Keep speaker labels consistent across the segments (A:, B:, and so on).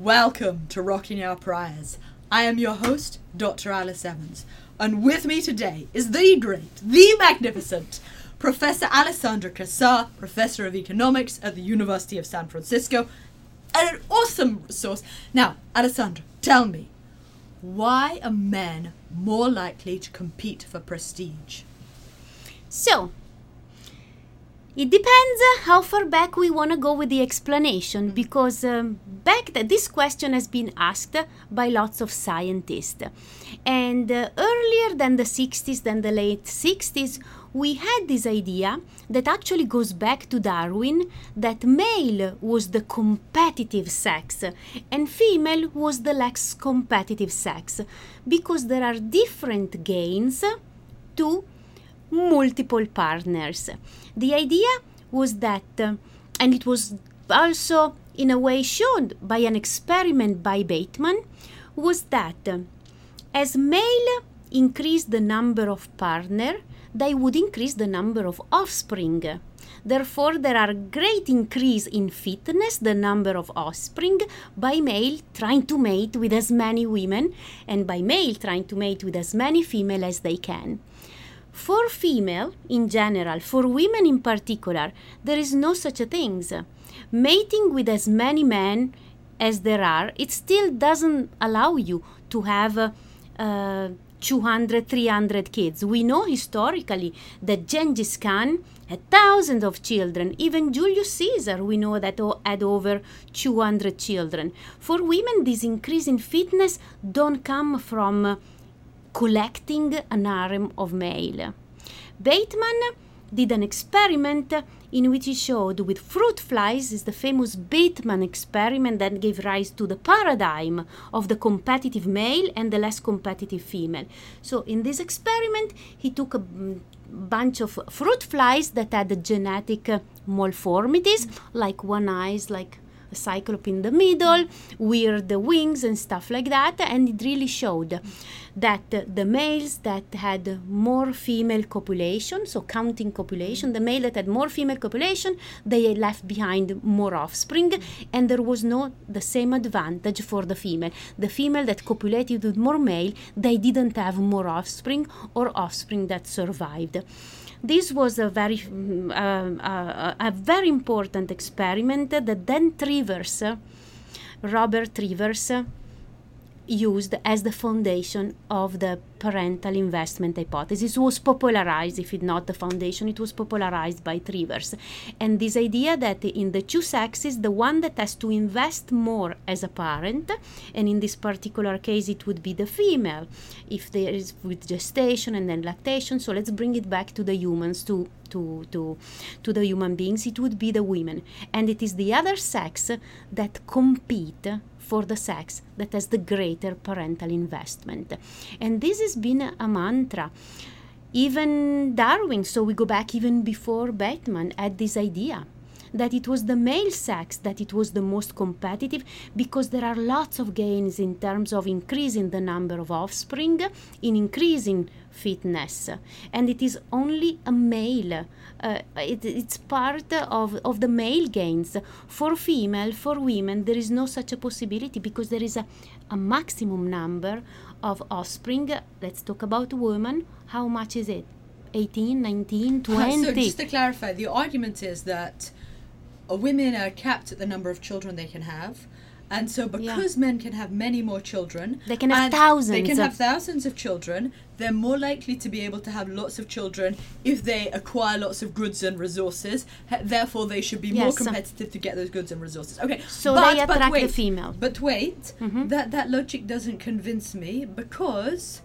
A: Welcome to Rocking Our Priors. I am your host, Dr. Alice Evans, and with me today is the great, the magnificent Professor Alessandra Cassar, Professor of Economics at the University of San Francisco, and an awesome resource. Now, Alessandra, tell me, why are men more likely to compete for prestige?
B: So, it depends uh, how far back we want to go with the explanation because um, back th- this question has been asked by lots of scientists. And uh, earlier than the 60s, than the late 60s, we had this idea that actually goes back to Darwin that male was the competitive sex and female was the less competitive sex because there are different gains to multiple partners. The idea was that, uh, and it was also in a way shown by an experiment by Bateman, was that uh, as male increased the number of partner, they would increase the number of offspring. Therefore, there are great increase in fitness, the number of offspring, by male trying to mate with as many women, and by male trying to mate with as many female as they can. For female in general, for women in particular, there is no such a thing. Mating with as many men as there are, it still doesn't allow you to have uh, uh, 200, 300 kids. We know historically that Genghis Khan had thousands of children. Even Julius Caesar, we know that had over 200 children. For women, this increase in fitness don't come from uh, collecting an harem of male. Bateman did an experiment in which he showed with fruit flies is the famous Bateman experiment that gave rise to the paradigm of the competitive male and the less competitive female. So in this experiment he took a bunch of fruit flies that had genetic malformities like one eyes like a cyclope in the middle, weird wings and stuff like that. And it really showed that the males that had more female copulation, so counting copulation, the male that had more female copulation, they left behind more offspring, and there was no the same advantage for the female. The female that copulated with more male, they didn't have more offspring or offspring that survived this was a very uh, uh, a very important experiment that then Trivers, Robert Trivers, used as the foundation of the parental investment hypothesis. Was popularized if it not the foundation it was popularized by Trivers. And this idea that in the two sexes the one that has to invest more as a parent and in this particular case it would be the female if there is with gestation and then lactation. So let's bring it back to the humans to to to to the human beings. It would be the women. And it is the other sex that compete for the sex that has the greater parental investment. And this has been a mantra. Even Darwin, so we go back even before Bateman, had this idea that it was the male sex that it was the most competitive because there are lots of gains in terms of increasing the number of offspring, in increasing fitness, and it is only a male. Uh, it, it's part of, of the male gains. For female, for women, there is no such a possibility because there is a, a maximum number of offspring. Let's talk about women. How much is it? 18, 19, 20?
A: So just to clarify, the argument is that women are capped at the number of children they can have. And so, because yeah. men can have many more children,
B: they can have thousands.
A: They can have thousands of children. They're more likely to be able to have lots of children if they acquire lots of goods and resources. Therefore, they should be yes. more competitive to get those goods and resources. Okay,
B: so
A: but,
B: they attract
A: wait,
B: the female.
A: But wait, mm-hmm. that that logic doesn't convince me because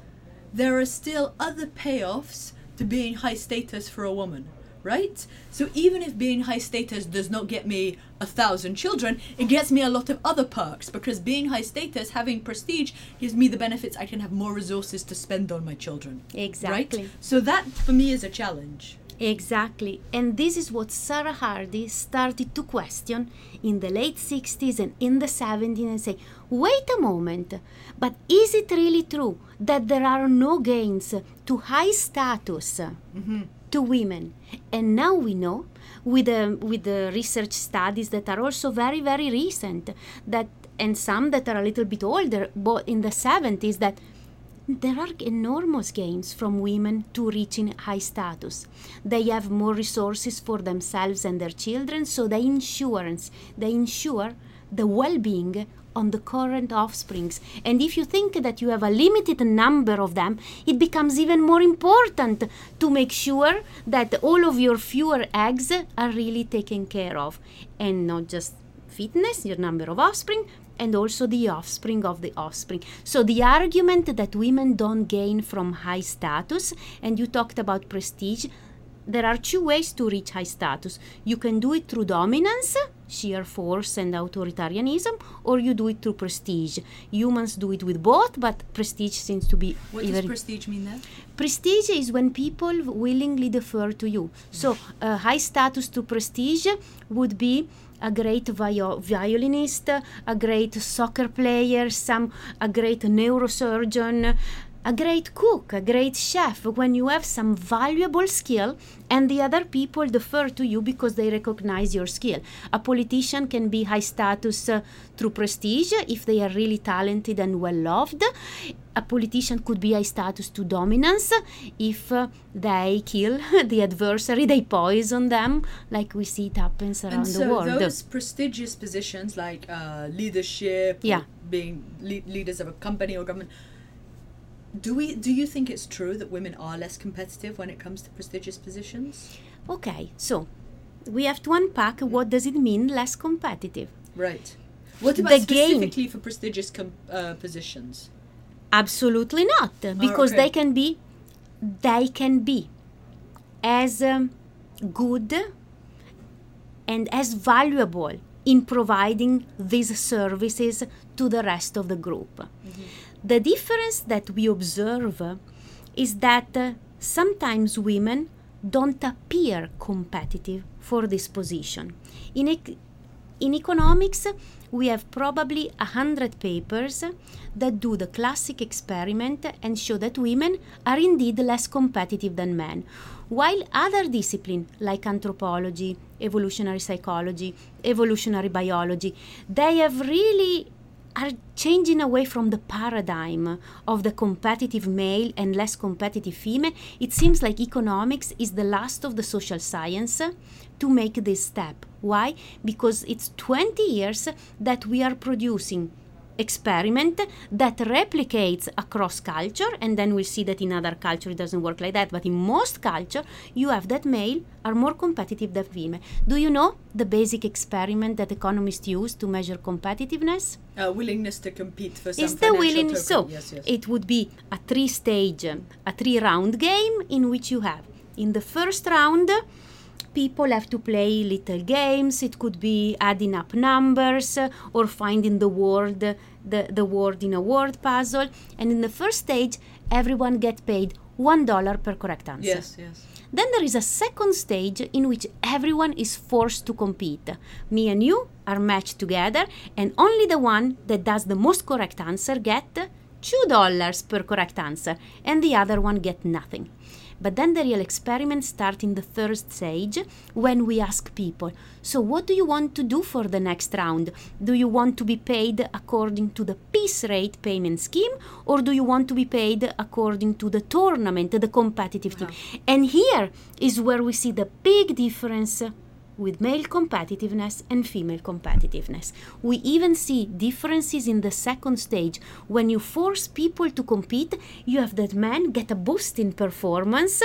A: there are still other payoffs to being high status for a woman right? So even if being high status does not get me a thousand children, it gets me a lot of other perks because being high status, having prestige, gives me the benefits I can have more resources to spend on my children.
B: Exactly.
A: Right? So that for me is a challenge.
B: Exactly. And this is what Sarah Hrdy started to question in the late 60s and in the 70s and say, wait a moment, but is it really true that there are no gains to high status? Mm-hmm to women. And now we know, with the, with the research studies that are also very, very recent, that and some that are a little bit older, but in the 70s, that there are enormous gains from women to reaching high status. They have more resources for themselves and their children, so they insurance they ensure the well-being on the current offsprings. And if you think that you have a limited number of them, it becomes even more important to make sure that all of your fewer eggs are really taken care of, and not just fitness, your number of offspring, and also the offspring of the offspring. So the argument that women don't gain from high status, and you talked about prestige, there are two ways to reach high status. You can do it through dominance, sheer force and authoritarianism, or you do it through prestige. Humans do it with both, but prestige seems to be.
A: What does prestige mean then?
B: Prestige is when people willingly defer to you. So, uh, high status to prestige would be a great vi- violinist, a great soccer player, some a great neurosurgeon, a great cook, a great chef, when you have some valuable skill and the other people defer to you because they recognize your skill. A politician can be high status uh, through prestige if they are really talented and well loved. A politician could be high status to dominance if uh, they kill the adversary, they poison them, like we see it happens around
A: and so
B: the world.
A: those prestigious positions like uh, leadership,
B: Yeah.
A: being le- leaders of a company or government. Do we? Do you think it's true that women are less competitive when it comes to prestigious positions?
B: Okay, so we have to unpack what does it mean less competitive.
A: Right. What about
B: The game-
A: specifically for prestigious com- uh, positions?
B: Absolutely not, because
A: okay.
B: they can be, they can be, as um, good and as valuable in providing these services to the rest of the group. The difference that we observe is that uh, sometimes women don't appear competitive for this position. In, in economics, we have probably a hundred papers that do the classic experiment and show that women are indeed less competitive than men. While other disciplines like anthropology, evolutionary psychology, evolutionary biology, they have really are changing away from the paradigm of the competitive male and less competitive female. It seems like economics is the last of the social science to make this step. Why? Because it's 20 years that we are producing experiment that replicates across culture and then we'll see that in other culture it doesn't work like that but in most culture you have that male are more competitive than female do you know the basic experiment that economists use to measure competitiveness
A: Uh, willingness to compete for some
B: is the willingness so.
A: Yes, yes.
B: it would be a three stage a three round game in which you have in the first round people have to play little games it could be adding up numbers or finding the word the, the word in a word puzzle and in the first stage everyone get paid one dollar per correct answer
A: yes, yes.
B: then there is a second stage in which everyone is forced to compete. Me and you are matched together, and only the one that does the most correct answer get two dollars per correct answer, and the other one get nothing. But then the real experiments start in the third stage when we ask people, so what do you want to do for the next round? Do you want to be paid according to the piece rate payment scheme or do you want to be paid according to the tournament, the competitive team? Uh-huh. And here is where we see the big difference with male competitiveness and female competitiveness. We even see differences in the second stage. When you force people to compete, you have that men get a boost in performance.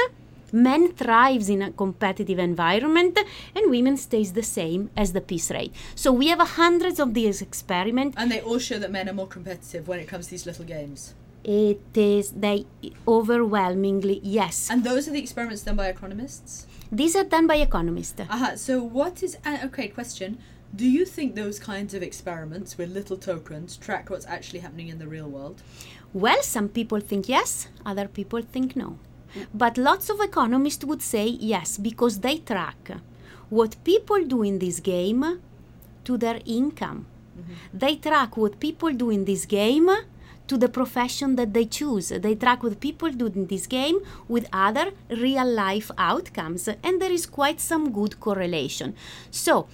B: Men thrives in a competitive environment and women stays the same as the piece rate. So we have hundreds of these experiments.
A: And they all show that men are more competitive when it comes to these little games.
B: It is they overwhelmingly yes.
A: And those are the experiments done by economists?
B: These are done by economists.
A: Aha, so what is. Uh, okay, question. Do you think those kinds of experiments with little tokens track what's actually happening in the real world?
B: Well, some people think yes, other people think no. But lots of economists would say yes because they track what people do in this game to their income. They track what people do in this game to the profession that they choose. They track with people doing this game with other real life outcomes, and there is quite some good correlation. So,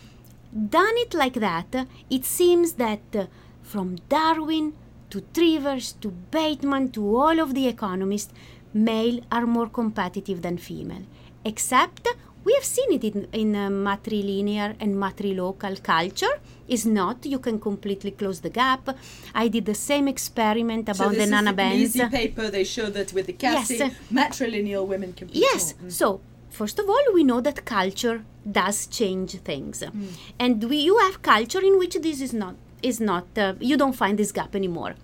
B: done it like that, it seems that uh, from Darwin to Trivers to Bateman to all of the economists, male are more competitive than female. Except we have seen it in, in uh, matrilinear and matrilocal culture. Is not you can completely close the gap. I did the same experiment about
A: so this
B: the
A: is
B: nana
A: the
B: bands.
A: Gneezy paper. They show that with the Khasi,
B: Yes.
A: matrilineal women compete
B: Yes.
A: Mm.
B: So first of all, we know that culture does change things,
A: Mm.
B: and we, you have culture in which this is not is not uh, you don't find this gap anymore.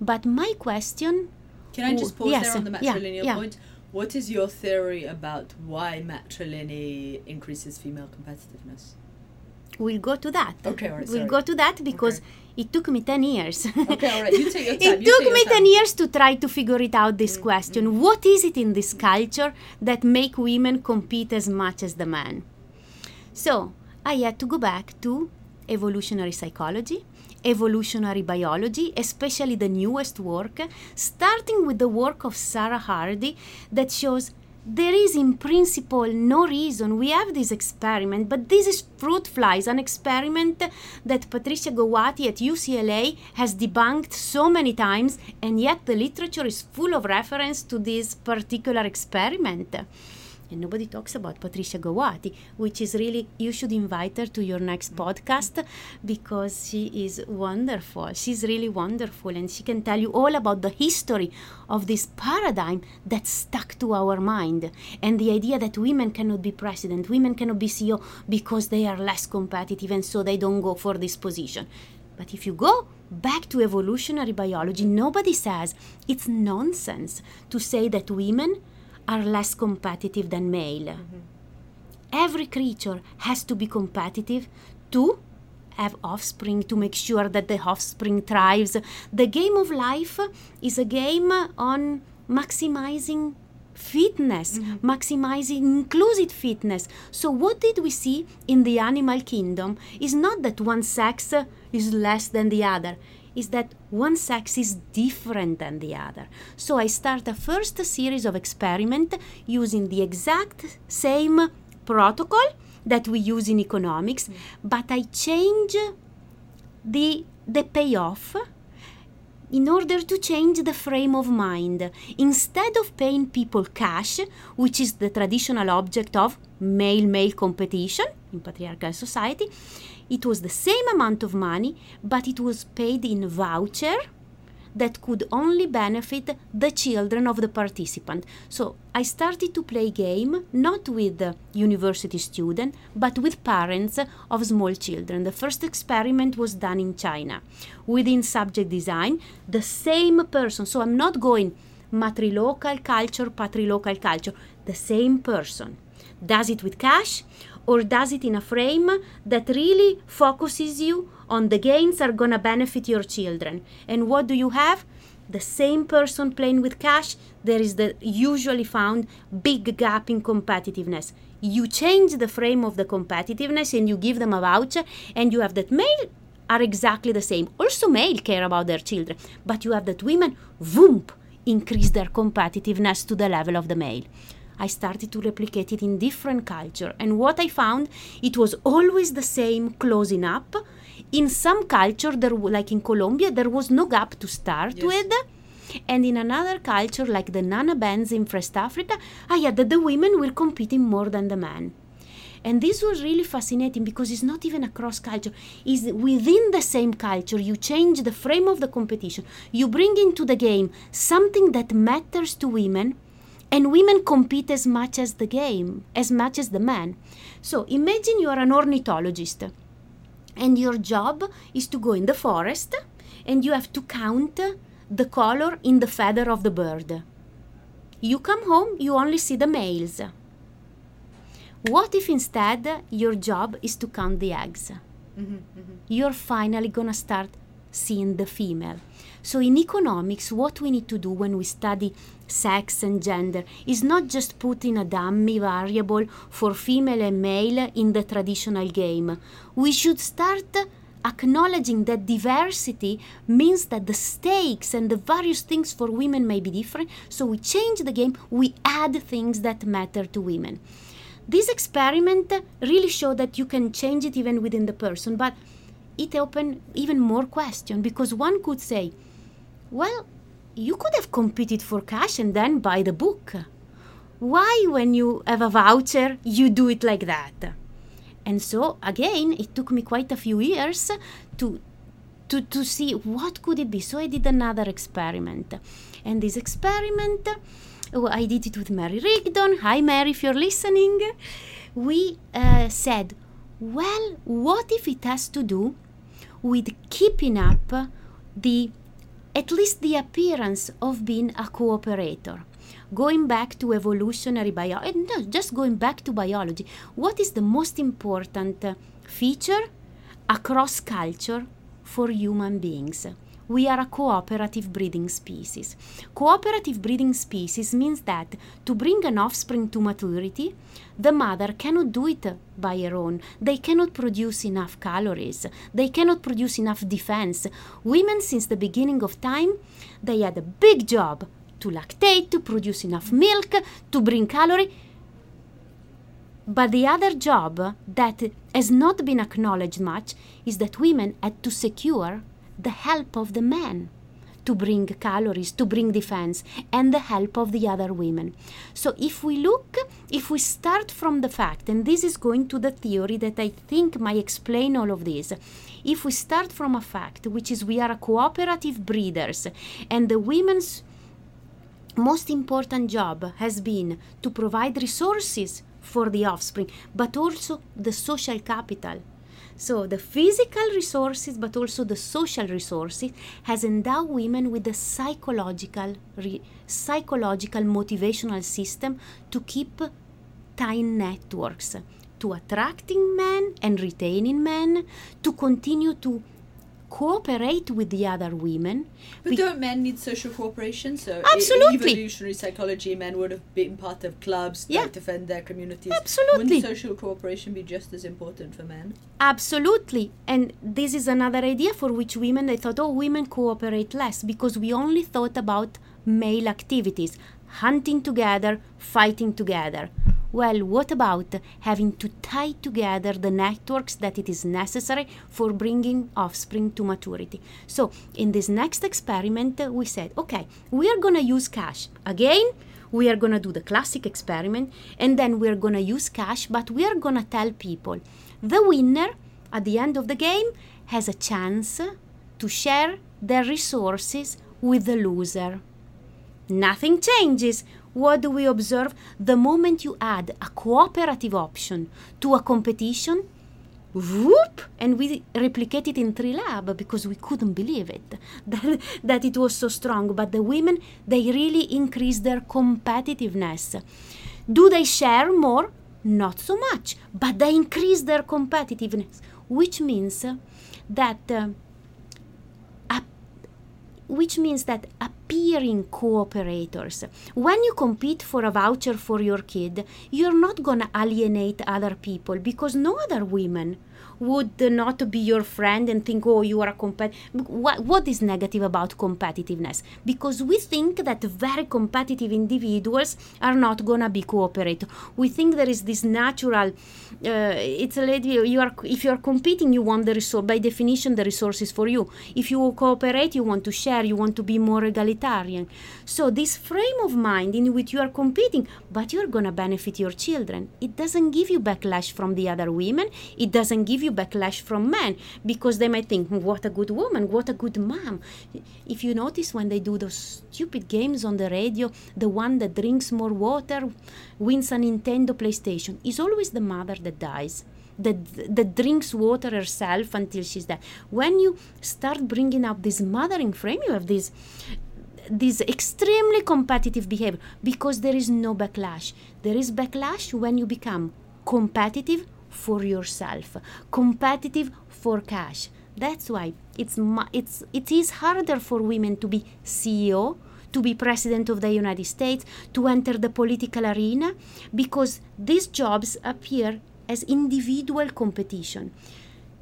B: But my question,
A: Can I just pause
B: yes,
A: there on the
B: yeah,
A: matrilineal
B: yeah.
A: point? What is your theory about why matrilineal increases female competitiveness?
B: we'll go to that.
A: Okay, all right,
B: We'll
A: sorry.
B: go to that because
A: Okay.
B: it took me ten years.
A: Okay, all right. You take your time.
B: it
A: you
B: took me
A: time.
B: 10 years to try to figure it out
A: Mm,
B: this question what is it in this culture that make women compete as much as the men? so i had to go back to evolutionary psychology evolutionary biology especially the newest work starting with the work of sarah hrdy that shows there is in principle no reason. We have this experiment but this is fruit flies an experiment that patricia gowaty at ucla has debunked so many times and yet the literature is full of reference to this particular experiment and nobody talks about Patricia Gowaty, which is really, you should invite her to your next podcast because she is wonderful. She's really wonderful and she can tell you all about the history of this paradigm that stuck to our mind and the idea that women cannot be president, women cannot be CEO because they are less competitive and so they don't go for this position. But if you go back to evolutionary biology, nobody says it's nonsense to say that women are less competitive than male. Mm-hmm. Every creature has to be competitive to have offspring, to make sure that the offspring thrives. The game of life is a game on maximizing fitness, mm-hmm. maximizing inclusive fitness. So, what did we see in the animal kingdom is not that one sex is less than the other, is that one sex is different than the other. So, I start a first series of experiment using the exact same protocol that we use in economics, mm. but I change the the payoff in order to change the frame of mind. Instead of paying people cash, which is the traditional object of male male competition in patriarchal society, it was the same amount of money, but it was paid in voucher that could only benefit the children of the participant. So I started to play game not with university student but with parents of small children. The first experiment was done in China. Within subject design, the same person. So I'm not going matrilocal culture, patrilocal culture. The same person does it with cash or does it in a frame that really focuses you on the gains are going to benefit your children? And what do you have? The same person playing with cash there is the usually found big gap in competitiveness. You change the frame of the competitiveness and you give them a voucher and you have that male are exactly the same. Also male care about their children but you have that women whoomp increase their competitiveness to the level of the male I started to replicate it in different culture and what I found it was always the same closing up. In some culture there like in Colombia there was no gap to start
A: Yes.
B: with. And in another culture like the Nana bands in West Africa I had that the women were competing more than the men. And this was really fascinating because it's not even across culture. It's within the same culture you change the frame of the competition. You bring into the game something that matters to women and women compete as much as the game as much as the man. So imagine you are an ornithologist and your job is to go in the forest and you have to count the color in the feather of the bird. You come home you only see the males. What if instead your job is to count the eggs? Mm-hmm, mm-hmm. You're finally gonna start seeing the female. So, in economics, what we need to do when we study sex and gender is not just put in a dummy variable for female and male in the traditional game. We should start acknowledging that diversity means that the stakes and the various things for women may be different. So, we change the game, we add things that matter to women. This experiment really showed that you can change it even within the person, but it opened even more question because one could say, well, you could have competed for cash and then buy the book. Why, when you have a voucher, you do it like that? And so again, it took me quite a few years to to, to see what could it be. So I did another experiment. And this experiment, oh, I did it with Mary Rigdon. Hi, Mary, if you're listening. We uh, said, well, what if it has to do with keeping up the at least the appearance of being a cooperator? going back to evolutionary biology, eh, no, just going back to biology, what is the most important feature across culture for human beings? We are a cooperative breeding species. Cooperative breeding species means that to bring an offspring to maturity, the mother cannot do it by her own. They cannot produce enough calories. They cannot produce enough defense. Women, since the beginning of time, they had a big job to lactate, to produce enough milk, to bring calorie. But the other job that has not been acknowledged much is that women had to secure the help of the men to bring calories, to bring defense, and the help of the other women. So if we look, if we start from the fact, and this is going to the theory that I think might explain all of this, if we start from a fact, which is we are cooperative breeders, and the women's most important job has been to provide resources for the offspring, but also the social capital. So the physical resources, but also the social resources, has endowed women with a psychological, re- psychological motivational system to keep tight networks, to attracting men and retaining men, to continue to cooperate with the other women.
A: But don't men need social cooperation? So
B: absolutely,
A: evolutionary psychology, men would have been part of clubs
B: yeah.
A: that defend their communities.
B: Absolutely,
A: wouldn't social cooperation be just as important for men?
B: Absolutely, and this is another idea for which women they thought, oh, women cooperate less because we only thought about male activities, hunting together, fighting together. Well, what about having to tie together the networks that it is necessary for bringing offspring to maturity? So, in this next experiment, we said, okay, we are going to use cash. Again, we are going to do the classic experiment, and then we are going to use cash, but we are going to tell people the winner at the end of the game has a chance to share their resources with the loser. Nothing changes what do we observe? The moment you add a cooperative option to a competition, whoop, and we replicate it in Trilab because we couldn't believe it that, that it was so strong. But the women, they really increase their competitiveness. Do they share more? Not so much, but they increase their competitiveness, which means that. Uh, which means that appearing cooperators. When you compete for a voucher for your kid, you're not going to alienate other people because no other women would not be your friend and think, oh, you are a competitor. What, what is negative about competitiveness? Because we think that very competitive individuals are not to be cooperate. We think there is this natural, uh, it's a lady, you are, if you are competing, you want the resource, by definition, the resources for you. If you cooperate, you want to share, you want to be more egalitarian. So this frame of mind in which you are competing, but you're going to benefit your children, it doesn't give you backlash from the other women. It doesn't give you backlash from men because they might think, hmm, what a good woman, what a good mom. If you notice when they do those stupid games on the radio, the one that drinks more water wins a Nintendo PlayStation, is always the mother that dies. That, that drinks water herself until she's dead. When you start bringing up this mothering frame, you have this this extremely competitive behavior because there is no backlash. There is backlash when you become competitive for yourself, competitive for cash. That's why it's it's it is harder for women to be CEO, to be president of the United States, to enter the political arena because these jobs appear as individual competition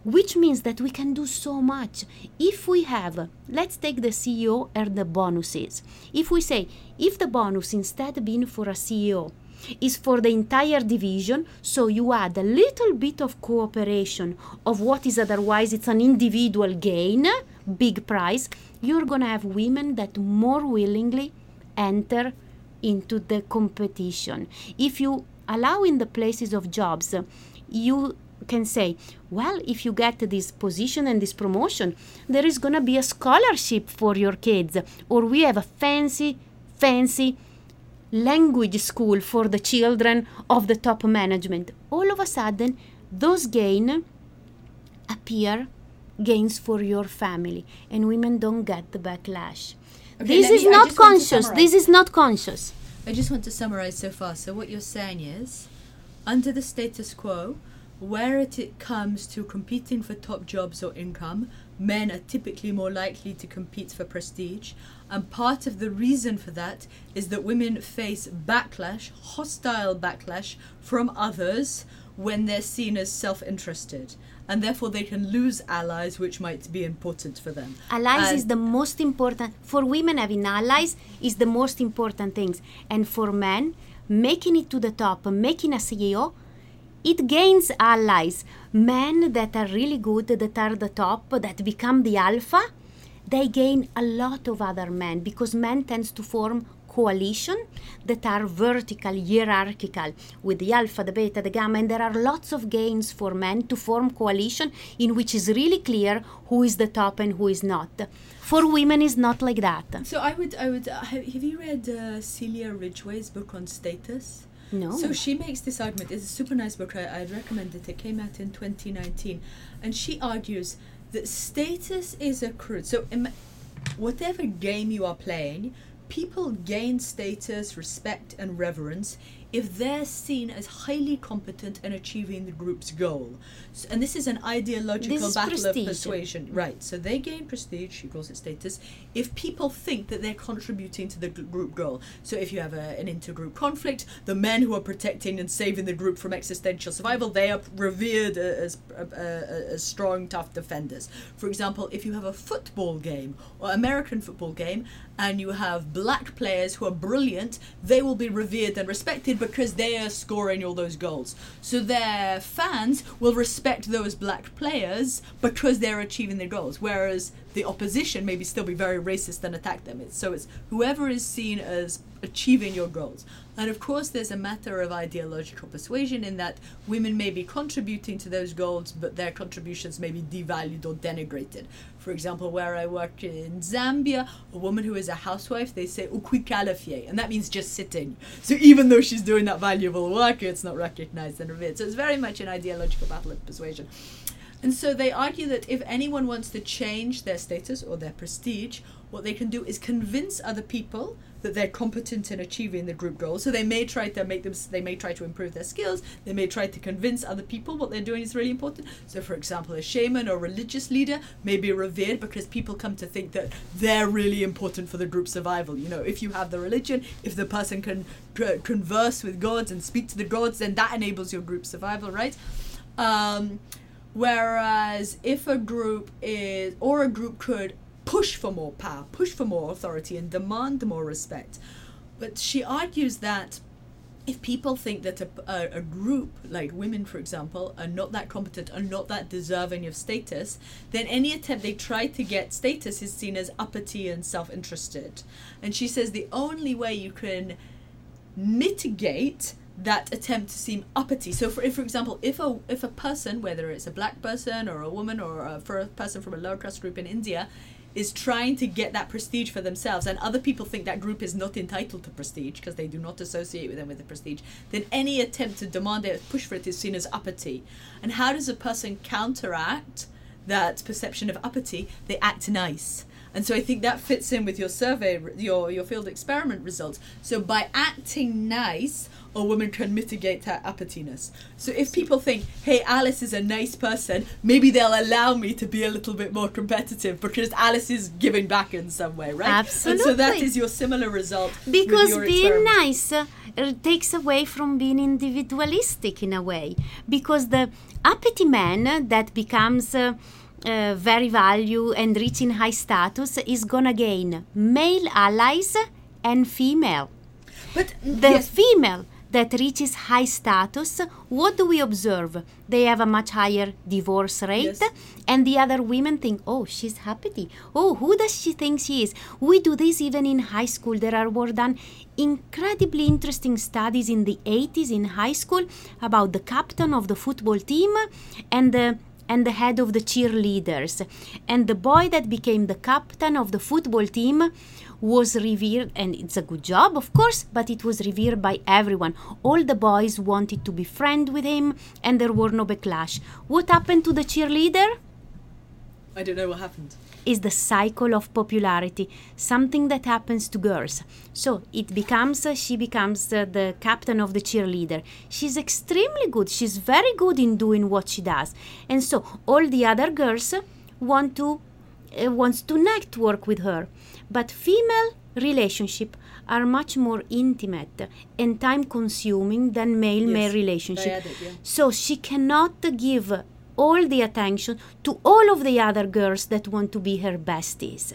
B: which means that we can do so much. If we have let's take the ceo and the bonuses. If we say if the bonus instead been for a ceo is for the entire division. So you add a little bit of cooperation of what is otherwise it's an individual gain, big prize. You're gonna have women that more willingly enter into the competition. If you allow in the places of jobs, you can say, well, if you get this position and this promotion, there is going to be a scholarship for your kids, or we have a fancy, fancy language school for the children of the top management. All of a sudden, those gain appear gains for your family, and women don't get the backlash.
A: Okay,
B: this is
A: me-
B: not
A: just want to
B: conscious. This is not conscious.
A: I just want to summarize so far. So what you're saying is, under the status quo, where it, it comes to competing for top jobs or income, men are typically more likely to compete for prestige. And part of the reason for that is that women face backlash, hostile backlash from others when they're seen as self-interested. And therefore they can lose allies which might be important for them.
B: allies
A: And-
B: is the most important for women having allies is the most important things and for men making it to the top making a ceo it gains allies men that are really good that are the top that become the alpha they gain a lot of other men because men tends to form coalition that are vertical hierarchical with the alpha the beta the gamma and there are lots of gains for men to form coalition in which is really clear who is the top and who is not for women is not like that
A: So I would, I would. Have, have you read uh, Celia Ridgeway's book on status?
B: No
A: So she makes this argument. It's a super nice book. I, I'd recommend it. It came out in 2019, and she argues that status is accrued. So Im- whatever game you are playing, people gain status, respect, and reverence if they're seen as highly competent in achieving the group's goal. S and this is an ideological
B: is
A: battle
B: prestige.
A: of persuasion. Right. So they gain prestige, she calls it status, if people think that they're contributing to the group goal. So if you have a, an intergroup conflict, the men who are protecting and saving the group from existential survival, they are revered as, uh, as strong, tough defenders. For example, if you have a football game or American football game and you have black players who are brilliant, they will be revered and respected because they are scoring all those goals. So their fans will respect those black players because they're achieving their goals. Whereas the opposition maybe still be very racist and attack them. It's, so it's whoever is seen as achieving your goals. And of course, there's a matter of ideological persuasion in that women may be contributing to those goals, but their contributions may be devalued or denigrated. For example, where I work in Zambia, a woman who is a housewife, they say and that means just sitting. So even though she's doing that valuable work, it's not recognized and revered. So it's very much an ideological battle of persuasion. And so they argue that if anyone wants to change their status or their prestige, what they can do is convince other people that they're competent in achieving the group goal. So they may try to make them, they may try to improve their skills. They may try to convince other people what they're doing is really important. So, for example, a shaman or religious leader may be revered because people come to think that they're really important for the group survival. You know, if you have the religion, if the person can converse with gods and speak to the gods, then that enables your group survival, right? Um, Whereas if a group is, or a group could push for more power, push for more authority, and demand more respect. But she argues that if people think that a, a, a group, like women for example, are not that competent, are not that deserving of status, then any attempt they try to get status is seen as uppity and self interested. And she says the only way you can mitigate that attempt to seem uppity. So, for if, for example, if a if a person, whether it's a black person or a woman or a, for a person from a lower caste group in India, is trying to get that prestige for themselves, and other people think that group is not entitled to prestige because they do not associate with them with the prestige, then any attempt to demand it, push for it, is seen as uppity. And how does a person counteract that perception of uppity? They act nice. And so I think that fits in with your survey, your your field experiment results. So by acting nice, a woman can mitigate her uppityness. So if people think, "Hey, Alice is a nice person," maybe they'll allow me to be a little bit more competitive because Alice is giving back in some way, right? And so that is your similar result.
B: because being
A: experiment.
B: nice uh, takes away from being individualistic in a way because the uppity man that becomes uh, uh, very value and reaching high status is gonna gain male allies and female
A: But
B: the
A: yes,
B: female that reaches high status, what do we observe? They have a much higher divorce rate,
A: Yes.
B: and the other women think, oh, she's happy. Oh, who does she think she is? We do this even in high school. There are were done incredibly interesting studies in the 80s in high school about the captain of the football team and the and the head of the cheerleaders. And the boy that became the captain of the football team was revered, and it's a good job, of course, but it was revered by everyone. All the boys wanted to be friend with him, and there were no backlash. What happened to the cheerleader?
A: I don't know what happened.
B: is the cycle of popularity, something that happens to girls. So it becomes, uh, she becomes uh, the captain of the cheerleader. She's extremely good. She's very good in doing what she does. And so all the other girls want to, uh, wants to network with her. But female relationship are much more intimate and time consuming than male male
A: Yes,
B: relationship.
A: yeah.
B: So she cannot give all the attention to all of the other girls that want to be her besties.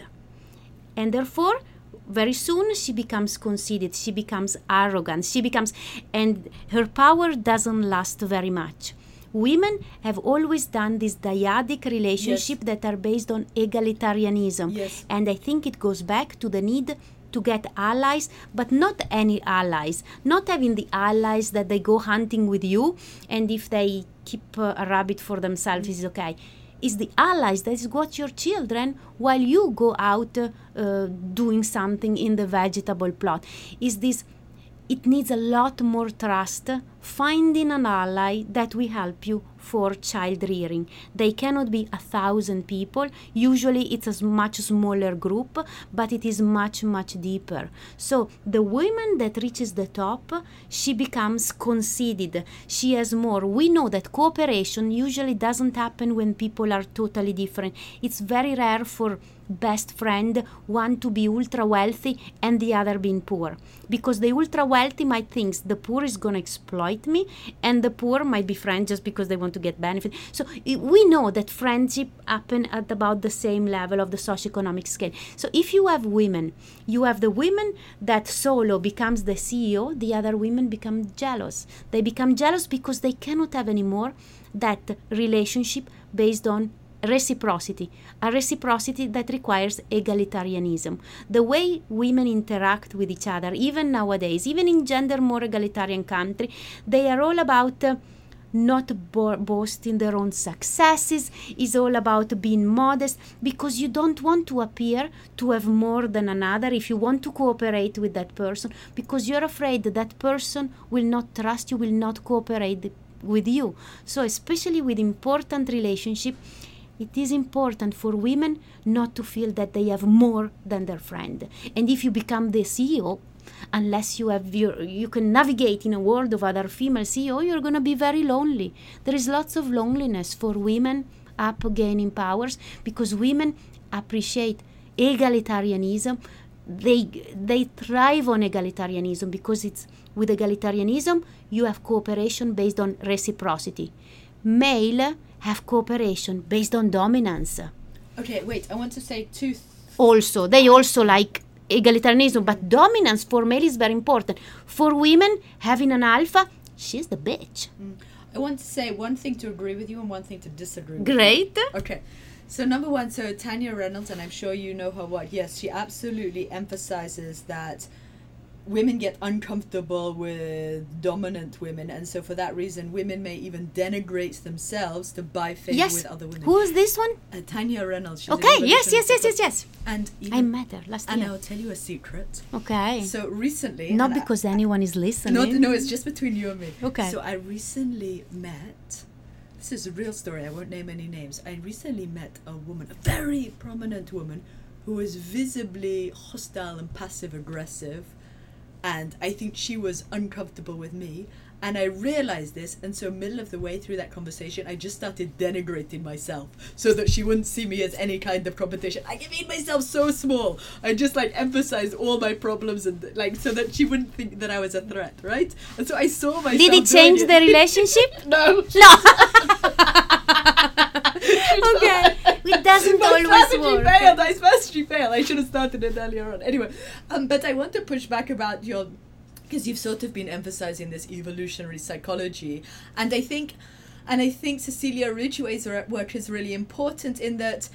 B: And therefore, very soon she becomes conceited, she becomes arrogant, she becomes, and her power doesn't last very much. Women have always done this dyadic relationship that are based on egalitarianism.
A: Yes.
B: And I think it goes back to the need to get allies, but not any allies. Not having the allies that they go hunting with you, and if they keep uh, a rabbit for themselves is okay. Is the allies that is what your children while you go out uh, uh, doing something in the vegetable plot. Is this it needs a lot more trust finding an ally that will help you for child rearing. They cannot be a thousand people. Usually it's a much smaller group but it is much much deeper. So the woman that reaches the top she becomes conceited she has more. We know that cooperation usually doesn't happen when people are totally different. It's very rare for best friend one to be ultra wealthy and the other being poor. Because the ultra wealthy might think the poor is going to exploit me and the poor might be friends just because they want to get benefit. So i- we know that friendship happen at about the same level of the socioeconomic scale. So if you have women you have the women that solo becomes the ceo the other women become jealous. They become jealous because they cannot have anymore that relationship based on reciprocity, a reciprocity that requires egalitarianism. The way women interact with each other, even nowadays, even in gender more egalitarian country, they are all about uh, not bo- boasting their own successes is all about being modest because you don't want to appear to have more than another if you want to cooperate with that person because you're afraid that that person will not trust you will not cooperate with you so especially with important relationship it is important for women not to feel that they have more than their friend. And if you become the ceo unless you have your you can navigate in a world of other female ceo you're going to be very lonely. There is lots of loneliness for women up gaining powers because women appreciate egalitarianism. They they thrive on egalitarianism because it's with egalitarianism you have cooperation based on reciprocity. Male have cooperation based on dominance
A: Okay, wait. I want to say two. Th-
B: also they also like egalitarianism but dominance for male is very important for women having an alpha she's the bitch mm.
A: I want to say one thing to agree with you and one thing to disagree. with you.
B: great
A: Okay. So number one, so Tania Reynolds, and I'm sure you know her what. Yes, she absolutely emphasizes that women get uncomfortable with dominant women, and so for that reason, women may even denigrate themselves to buy favor
B: yes
A: with other women.
B: who is this one
A: Uh, Tania Reynolds. She's
B: okay yes yes yes yes yes
A: And even,
B: i met her last
A: and
B: year
A: I'll tell you a secret.
B: okay
A: So recently,
B: not
A: and I-
B: because anyone is listening
A: no, no, it's just between you and me.
B: Okay.
A: So I recently met. This is a real story. I won't name any names. I recently met a woman, a very prominent woman, who was visibly hostile and passive aggressive, and I think she was uncomfortable with me. And I realized this, and so middle of the way through that conversation, I just started denigrating myself so that she wouldn't see me as any kind of competition. I made myself so small. I just like emphasized all my problems and like so that she wouldn't think that I was a threat, right? And so I saw myself.
B: did it change the relationship
A: no.
B: no okay. it doesn't
A: My
B: always work.
A: Failed. My strategy failed. I should have started it earlier on. Anyway, um, but I want to push back about your because you've sort of been emphasizing this evolutionary psychology, and I think, and I think Cecilia Ridgeway's work is really important in that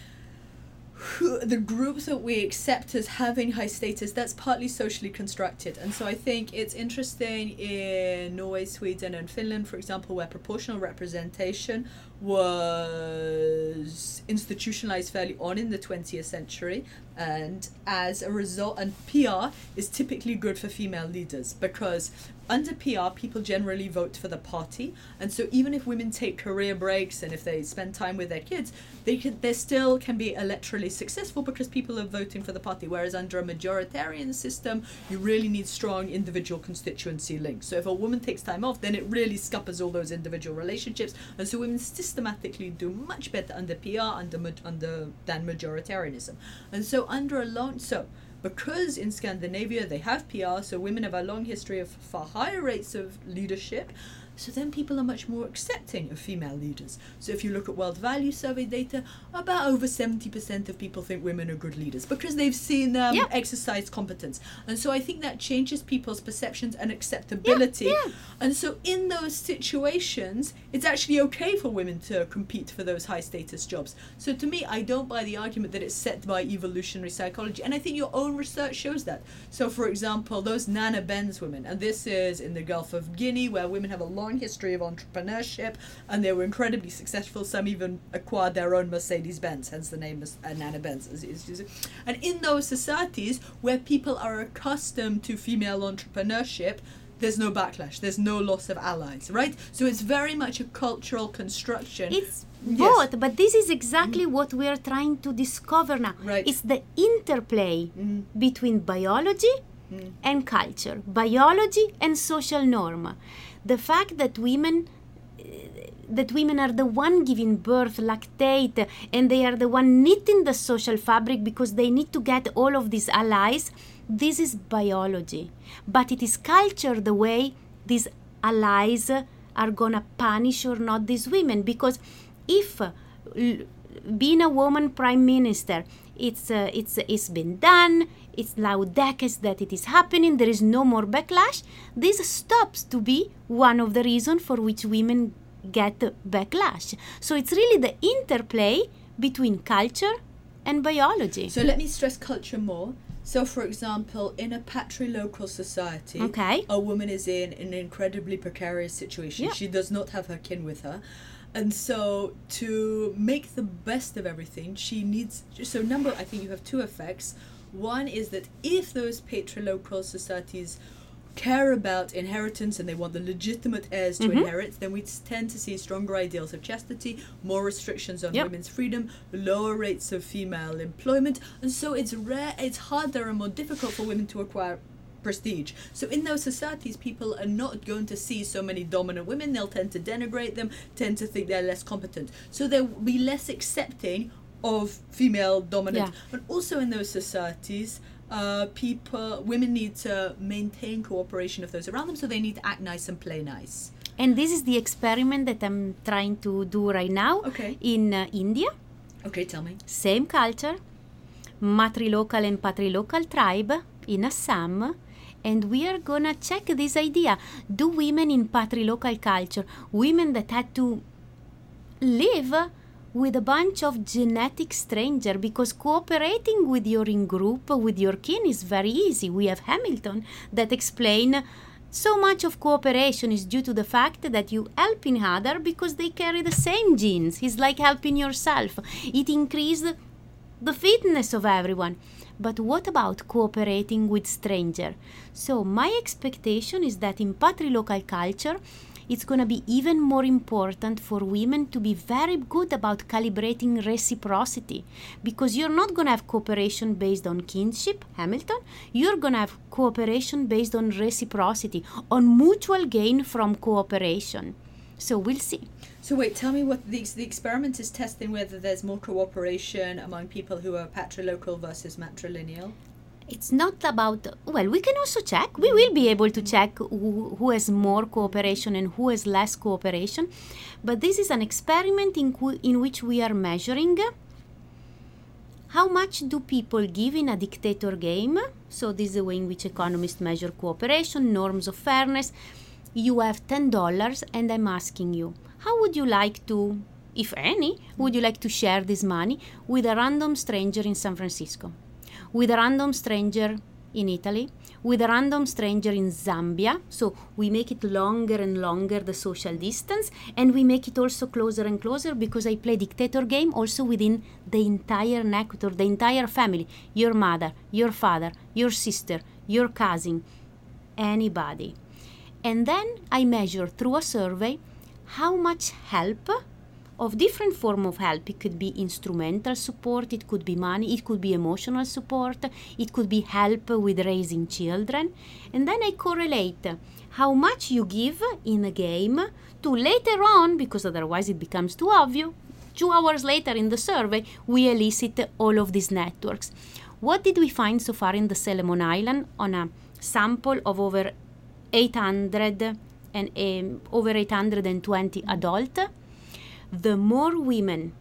A: who, the groups that we accept as having high status that's partly socially constructed. And so i think it's interesting in norway sweden and finland for example where proportional representation was institutionalized fairly on in the 20th century and as a result and pr is typically good for female leaders because under PR, people generally vote for the party, and so even if women take career breaks and if they spend time with their kids, they can they still can be electorally successful because people are voting for the party. Whereas under a majoritarian system, you really need strong individual constituency links. So if a woman takes time off, then it really scuppers all those individual relationships, and so women systematically do much better under PR under under than majoritarianism, and so under a long so because in Scandinavia they have PR, so women have a long history of far higher rates of leadership. So then people are much more accepting of female leaders. So if you look at World Value Survey data, about over 70% of people think women are good leaders because they've seen them
B: Yeah.
A: exercise competence. And so I think that changes people's perceptions and acceptability.
B: yeah.
A: And so in those situations, it's actually okay for women to compete for those high status jobs. So to me, I don't buy the argument that it's set by evolutionary psychology. And I think your own research shows that. So for example, those Nana Benz women, and this is in the Gulf of Guinea where women have a long history of entrepreneurship and they were incredibly successful. Some even acquired their own Mercedes Benz, hence the name is uh, Nana Benz. And in those societies where people are accustomed to female entrepreneurship, there's no backlash, there's no loss of allies, right? So it's very much a cultural construction.
B: It's
A: Yes.
B: both, but this is exactly what we are trying to discover now.
A: Right.
B: It's the interplay
A: Mhm.
B: between biology
A: Mm.
B: and culture, biology and social norm. The fact that women uh, that women are the one giving birth, lactate, and they are the one knitting the social fabric because they need to get all of these allies. This is biology, but it is culture the way these allies are gonna punish or not these women because if uh, being a woman prime minister it's uh, it's it's been done it's now decades that it is happening there is no more backlash this stops to be one of the reasons for which women get backlash so it's really the interplay between culture and biology
A: So let me stress culture more. So, for example, in a patrilocal society,
B: Okay.
A: a woman is in an incredibly precarious situation.
B: Yeah.
A: She does not have her kin with her. And so, to make the best of everything, she needs. So, number, I think you have two effects. One is that if those patrilocal societies care about inheritance and they want the legitimate heirs to
B: Mhm.
A: inherit, then we tend to see stronger ideals of chastity, more restrictions on
B: Yep.
A: women's freedom, lower rates of female employment, and so it's rare, it's harder and more difficult for women to acquire prestige. So in those societies, people are not going to see so many dominant women. They'll tend to denigrate them, tend to think they're less competent. So they'll be less accepting of female dominant.
B: Yeah.
A: But also in those societies, uh, people, women need to maintain cooperation of those around them, so they need to act nice and play nice.
B: and this is the experiment that i'm trying to do right now
A: Okay.
B: in uh, india
A: Okay, tell me.
B: same culture, matrilocal and patrilocal tribe in Assam, and we are gonna check this idea. Do women in patrilocal culture, women that had to live with a bunch of genetic stranger because cooperating with your in group with your kin is very easy. We have hamilton that explain so much of cooperation is due to the fact that you helping other because they carry the same genes. It's like helping yourself. It increases the fitness of everyone. But what about cooperating with stranger? So my expectation is that in patrilocal culture it's going to be even more important for women to be very good about calibrating reciprocity. Because you're not going to have cooperation based on kinship hamilton. You're going to have cooperation based on reciprocity on mutual gain from cooperation. So we'll see.
A: So wait, tell me what the, the experiment is testing whether there's more cooperation among people who are patrilocal versus matrilineal.
B: It's not about well we can also check we will be able to check who, who has more cooperation and who has less cooperation but this is an experiment in, in which we are measuring how much do people give in a dictator game? So, this is the way in which economists measure cooperation, norms of fairness. You have $10, and I'm asking you, how would you like to, if any, would you like to share this money with a random stranger in San Francisco? With a random stranger in Italy, with a random stranger in Zambia. So we make it longer and longer the social distance, and we make it also closer and closer because I play dictator game also within the entire network the entire family. Your mother, your father, your sister, your cousin, anybody. And then I measure through a survey how much help of different form of help. It could be instrumental support it could be money it could be emotional support it could be help with raising children. And then i correlate how much you give in a game to later on because otherwise it becomes too obvious. Two hours later in the survey we elicit all of these networks. What did we find so far in the solomon island on a sample of over 800 and um, over 820 adult the more women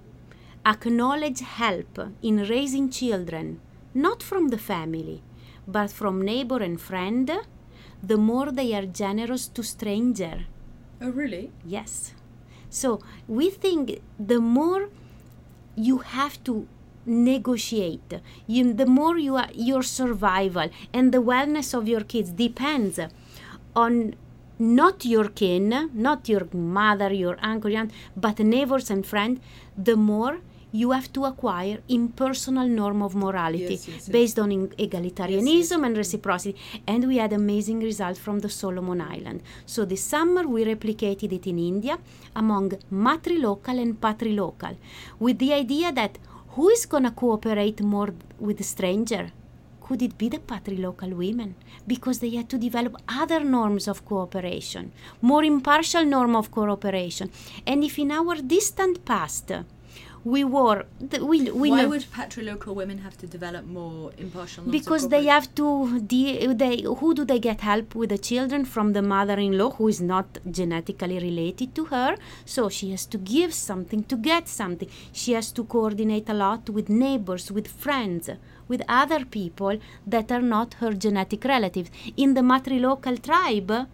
B: acknowledge help in raising children, not from the family, but from neighbor and friend, the more they are generous to stranger.
A: Oh, really?
B: Yes. So we think the more you have to negotiate, you, the more you are, your survival and the wellness of your kids depends on not your kin, not your mother, your uncle, your aunt, but neighbors and friends, the more you have to acquire impersonal norm of morality
A: Yes, yes, yes.
B: based on in- egalitarianism and reciprocity. And we had amazing results from the Solomon Island. So this summer we replicated it in India among matrilocal and patrilocal, with the idea that who is gonna cooperate more with the stranger? Could it be the patrilocal women? Because they had to develop other norms of cooperation, more impartial norm of cooperation. And if in our distant past we were, th- we, we
A: Why
B: know
A: would patrilocal women have to develop more impartial norms of
B: because they have to de- they who do they get help with the children from the mother-in-law who is not genetically related to her so she has to give something to get something she has to coordinate a lot with neighbors with friends with other people that are not her genetic relatives in the matrilocal tribe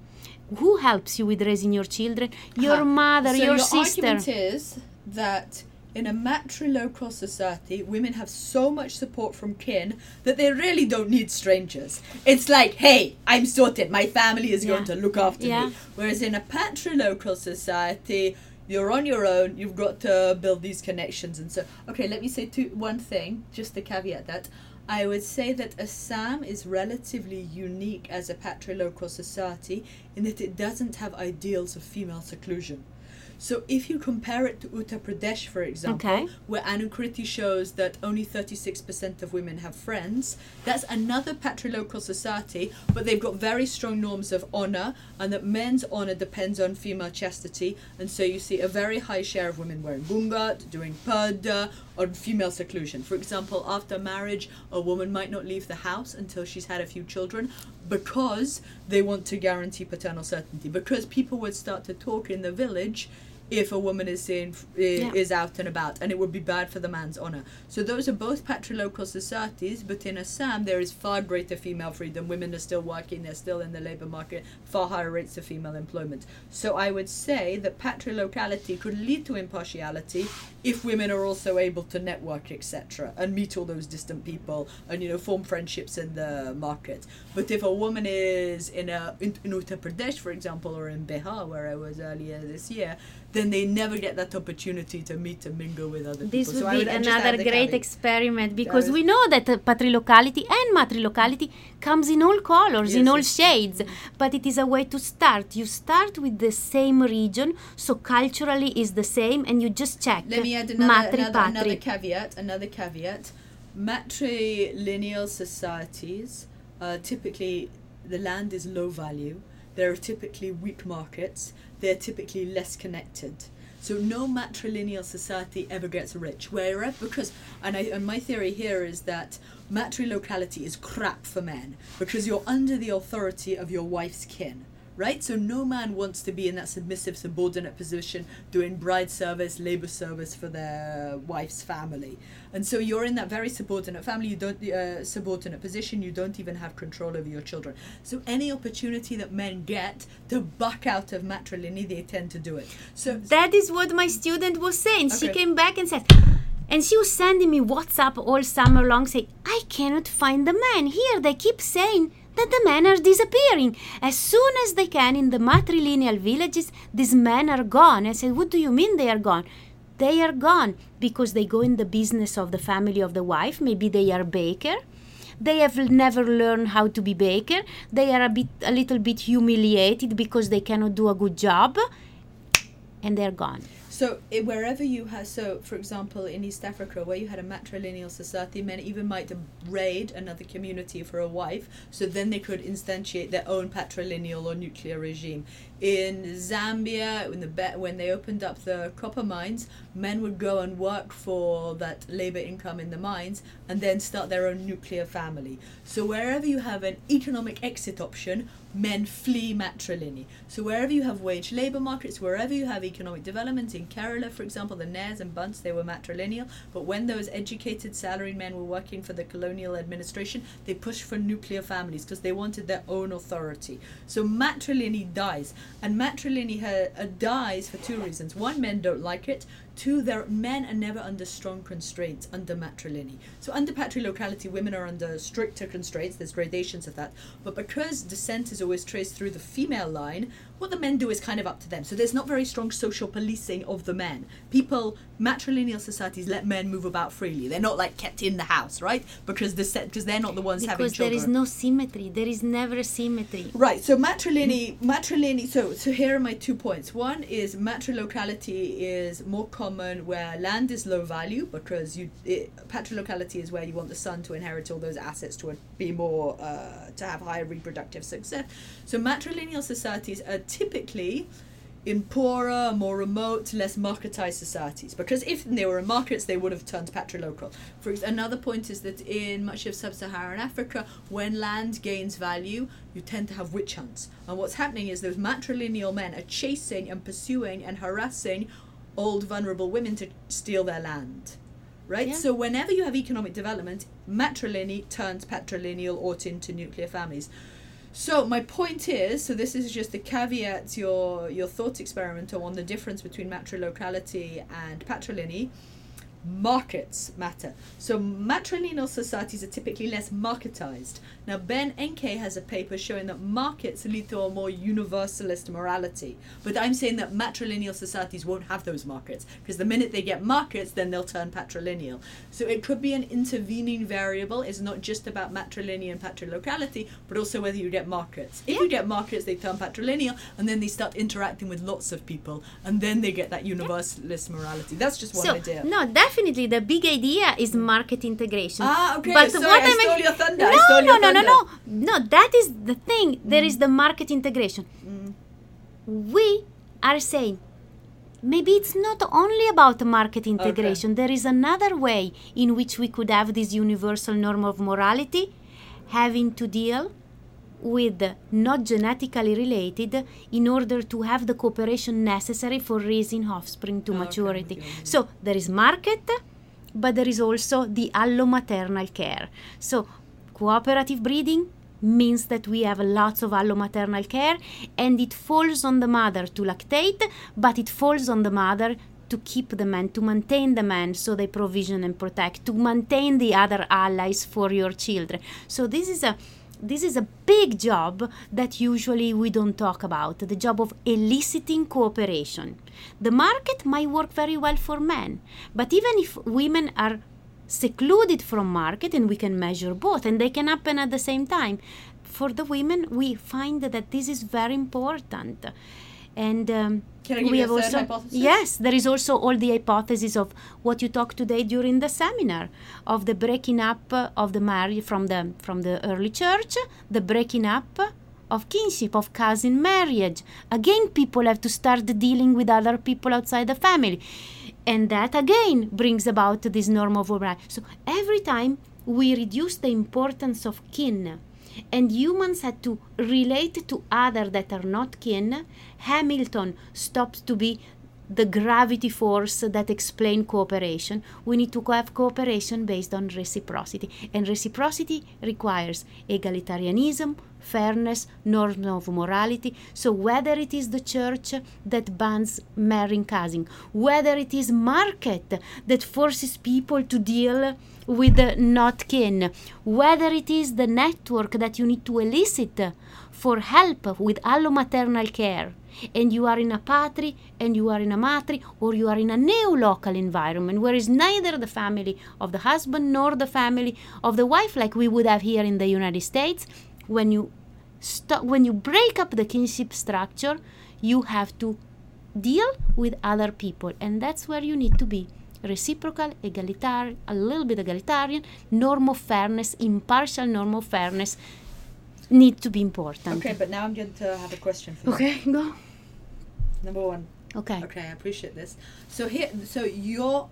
B: who helps you with raising your children your
A: Huh.
B: mother
A: so
B: your,
A: your
B: sister
A: argument is that in a matrilocal society, women have so much support from kin that they really don't need strangers. It's like, hey, I'm sorted. My family is going to look after
B: Yeah.
A: me. Whereas in a patrilocal society, you're on your own. You've got to build these connections, and so okay. Let me say two one thing, just to caveat that. I would say that Assam is relatively unique as a patrilocal society in that it doesn't have ideals of female seclusion. So if you compare it to Uttar Pradesh, for example,
B: Okay.
A: where Anukriti shows that only 36% of women have friends, that's another patrilocal society, but they've got very strong norms of honor, and that men's honor depends on female chastity, and so you see a very high share of women wearing ghunghat, doing purdah, or female seclusion. For example, after marriage, a woman might not leave the house until she's had a few children because they want to guarantee paternal certainty. Because people would start to talk in the village if a woman is seen
B: Yeah.
A: is out and about, and it would be bad for the man's honor. So those are both patrilocal societies, but in Assam there is far greater female freedom. Women are still working; they're still in the labor market. Far higher rates of female employment. So I would say that patrilocality could lead to impartiality if women are also able to network, etc., and meet all those distant people and you know form friendships in the market. But if a woman is in a in, in Uttar Pradesh, for example, or in Bihar, where I was earlier this year, then they never get that opportunity to meet and mingle with other
B: This
A: people.
B: would
A: I
B: be
A: would
B: another great experiment because we know that uh, patrilocality and matrilocality comes in all colors, in all
A: yes.
B: shades, but it is a way to start. You start with the same region, so culturally is the same, and you just check.
A: Let add another, another, another caveat. Another caveat. Matrilineal societies, uh, typically the land is low value. There are typically weak markets. They're typically less connected. So no matrilineal society ever gets rich. Whereas because and, I, and my theory here is that matrilocality is crap for men because you're under the authority of your wife's kin right? So no man wants to be in that submissive, subordinate position doing bride service, labor service for their wife's family. And so you're in that very subordinate family, you don't uh, subordinate position, you don't even have control over your children. So any opportunity that men get to buck out of matrilineal, they tend to do it. So
B: That is what my student was saying. She came back and said, and she was sending me WhatsApp all summer long saying, I cannot find the man. Here they keep saying that the men are disappearing. As soon as they can in the matrilineal villages, these men are gone. I said, What do you mean they are gone? They are gone because they go in the business of the family of the wife. Maybe they are baker. They have never learned how to be baker. They are a bit, a little bit humiliated because they cannot do a good job, and they're gone.
A: So wherever you have, so for example, in East Africa, where you had a matrilineal society, men even might raid another community for a wife, so then they could instantiate their own patrilineal or nuclear regime. In Zambia, in the be- when they opened up the copper mines, men would go and work for that labor income in the mines, and then start their own nuclear family. So wherever you have an economic exit option, men flee matrilineal. So wherever you have wage labor markets, wherever you have economic development, in Kerala, for example, the Nairs and Bunts, they were matrilineal. But when those educated salaried men were working for the colonial administration, they pushed for nuclear families because they wanted their own authority. So matrilineal dies. And matrilineal uh, dies for two reasons. One, men don't like it. Two, their men are never under strong constraints under matrilineal. So under patrilocality, women are under stricter constraints. There's gradations of that. But because descent is always traced through the female line, what the men do is kind of up to them. So there's not very strong social policing of the men. People, matrilineal societies let men move about freely. They're not like kept in the house, right? Because the because they're not the ones having
B: Because there
A: children.
B: is no symmetry. There is never a symmetry.
A: Right. So matrilineal, matrilineal. So so here are my two points. One is matrilocality is more common where land is low value because you it, patrilocality is where you want the son to inherit all those assets to be more uh, to have higher reproductive success. So matrilineal societies are typically in poorer, more remote, less marketized societies. Because if they were in markets, they would have turned patrilocal. For another point is that in much of sub-Saharan Africa, when land gains value, you tend to have witch hunts. And what's happening is those matrilineal men are chasing and pursuing and harassing old vulnerable women to steal their land. Right?
B: Yeah.
A: So whenever you have economic development, matrilineal turns patrilineal or into nuclear families. So my point is, so this is just a caveat to your your thought experiment on the difference between matrilocality and patrilineal. Markets matter. So matrilineal societies are typically less marketized. Now Ben Enke has a paper showing that markets lead to a more universalist morality. But I'm saying that matrilineal societies won't have those markets because the minute they get markets, then they'll turn patrilineal. So it could be an intervening variable. It's not just about matrilineal and patrilocality, but also whether you get markets. If
B: Yeah.
A: you get markets, they turn patrilineal, and then they start interacting with lots of people, and then they get that universalist morality. That's just one
B: so
A: idea.
B: no, definitely the big idea is market integration.
A: Ah, okay.
B: But
A: sorry,
B: what
A: I stole your thunder.
B: No,
A: stole
B: no,
A: your
B: no, no,
A: thunder.
B: no, no. That is the thing. There is the market integration.
A: Mm.
B: We are saying maybe it's not only about market integration. There is another way in which we could have this universal norm of morality, having to deal with not genetically related in order to have the cooperation necessary for raising offspring to ah,
A: Okay,
B: maturity.
A: okay, okay.
B: So there is market, but there is also the allomaternal care. So cooperative breeding means that we have lots of allomaternal care and it falls on the mother to lactate, but it falls on the mother to keep the man, to maintain the man so they provision and protect, to maintain the other allies for your children. So this is a this is a big job that usually we don't talk about the job of eliciting cooperation. The market might work very well for men, but even if women are secluded from market and we can measure both and they can happen at the same time for the women we find that this is very important and um,
A: Can I give
B: we have also
A: hypothesis?
B: yes there is also all the hypothesis of what you talked today during the seminar of the breaking up of the marriage from the from the early church the breaking up of kinship of cousin marriage. Again people have to start dealing with other people outside the family. And that again brings about this norm of morality so every time we reduce the importance of kin and humans had to relate to other that are not kin, Hamilton stops to be the gravity force that explain cooperation. We need to have cooperation based on reciprocity, and reciprocity requires egalitarianism, fairness, norms of morality. So whether it is the church that bans marrying cousin, whether it is market that forces people to deal with not kin, whether it is the network that you need to elicit for help with allomaternal care, and you are in a patri and you are in a matri or you are in a new local environment where is neither the family of the husband nor the family of the wife like we would have here in the United States when you stop when you break up the kinship structure you have to deal with other people and that's where you need to be reciprocal egalitarian a little bit egalitarian norm of fairness impartial norm of fairness need to be important
A: Okay, but now I'm going to have a question for you.
B: okay go
A: Number one.
B: okay
A: Okay, I appreciate this. So here, so your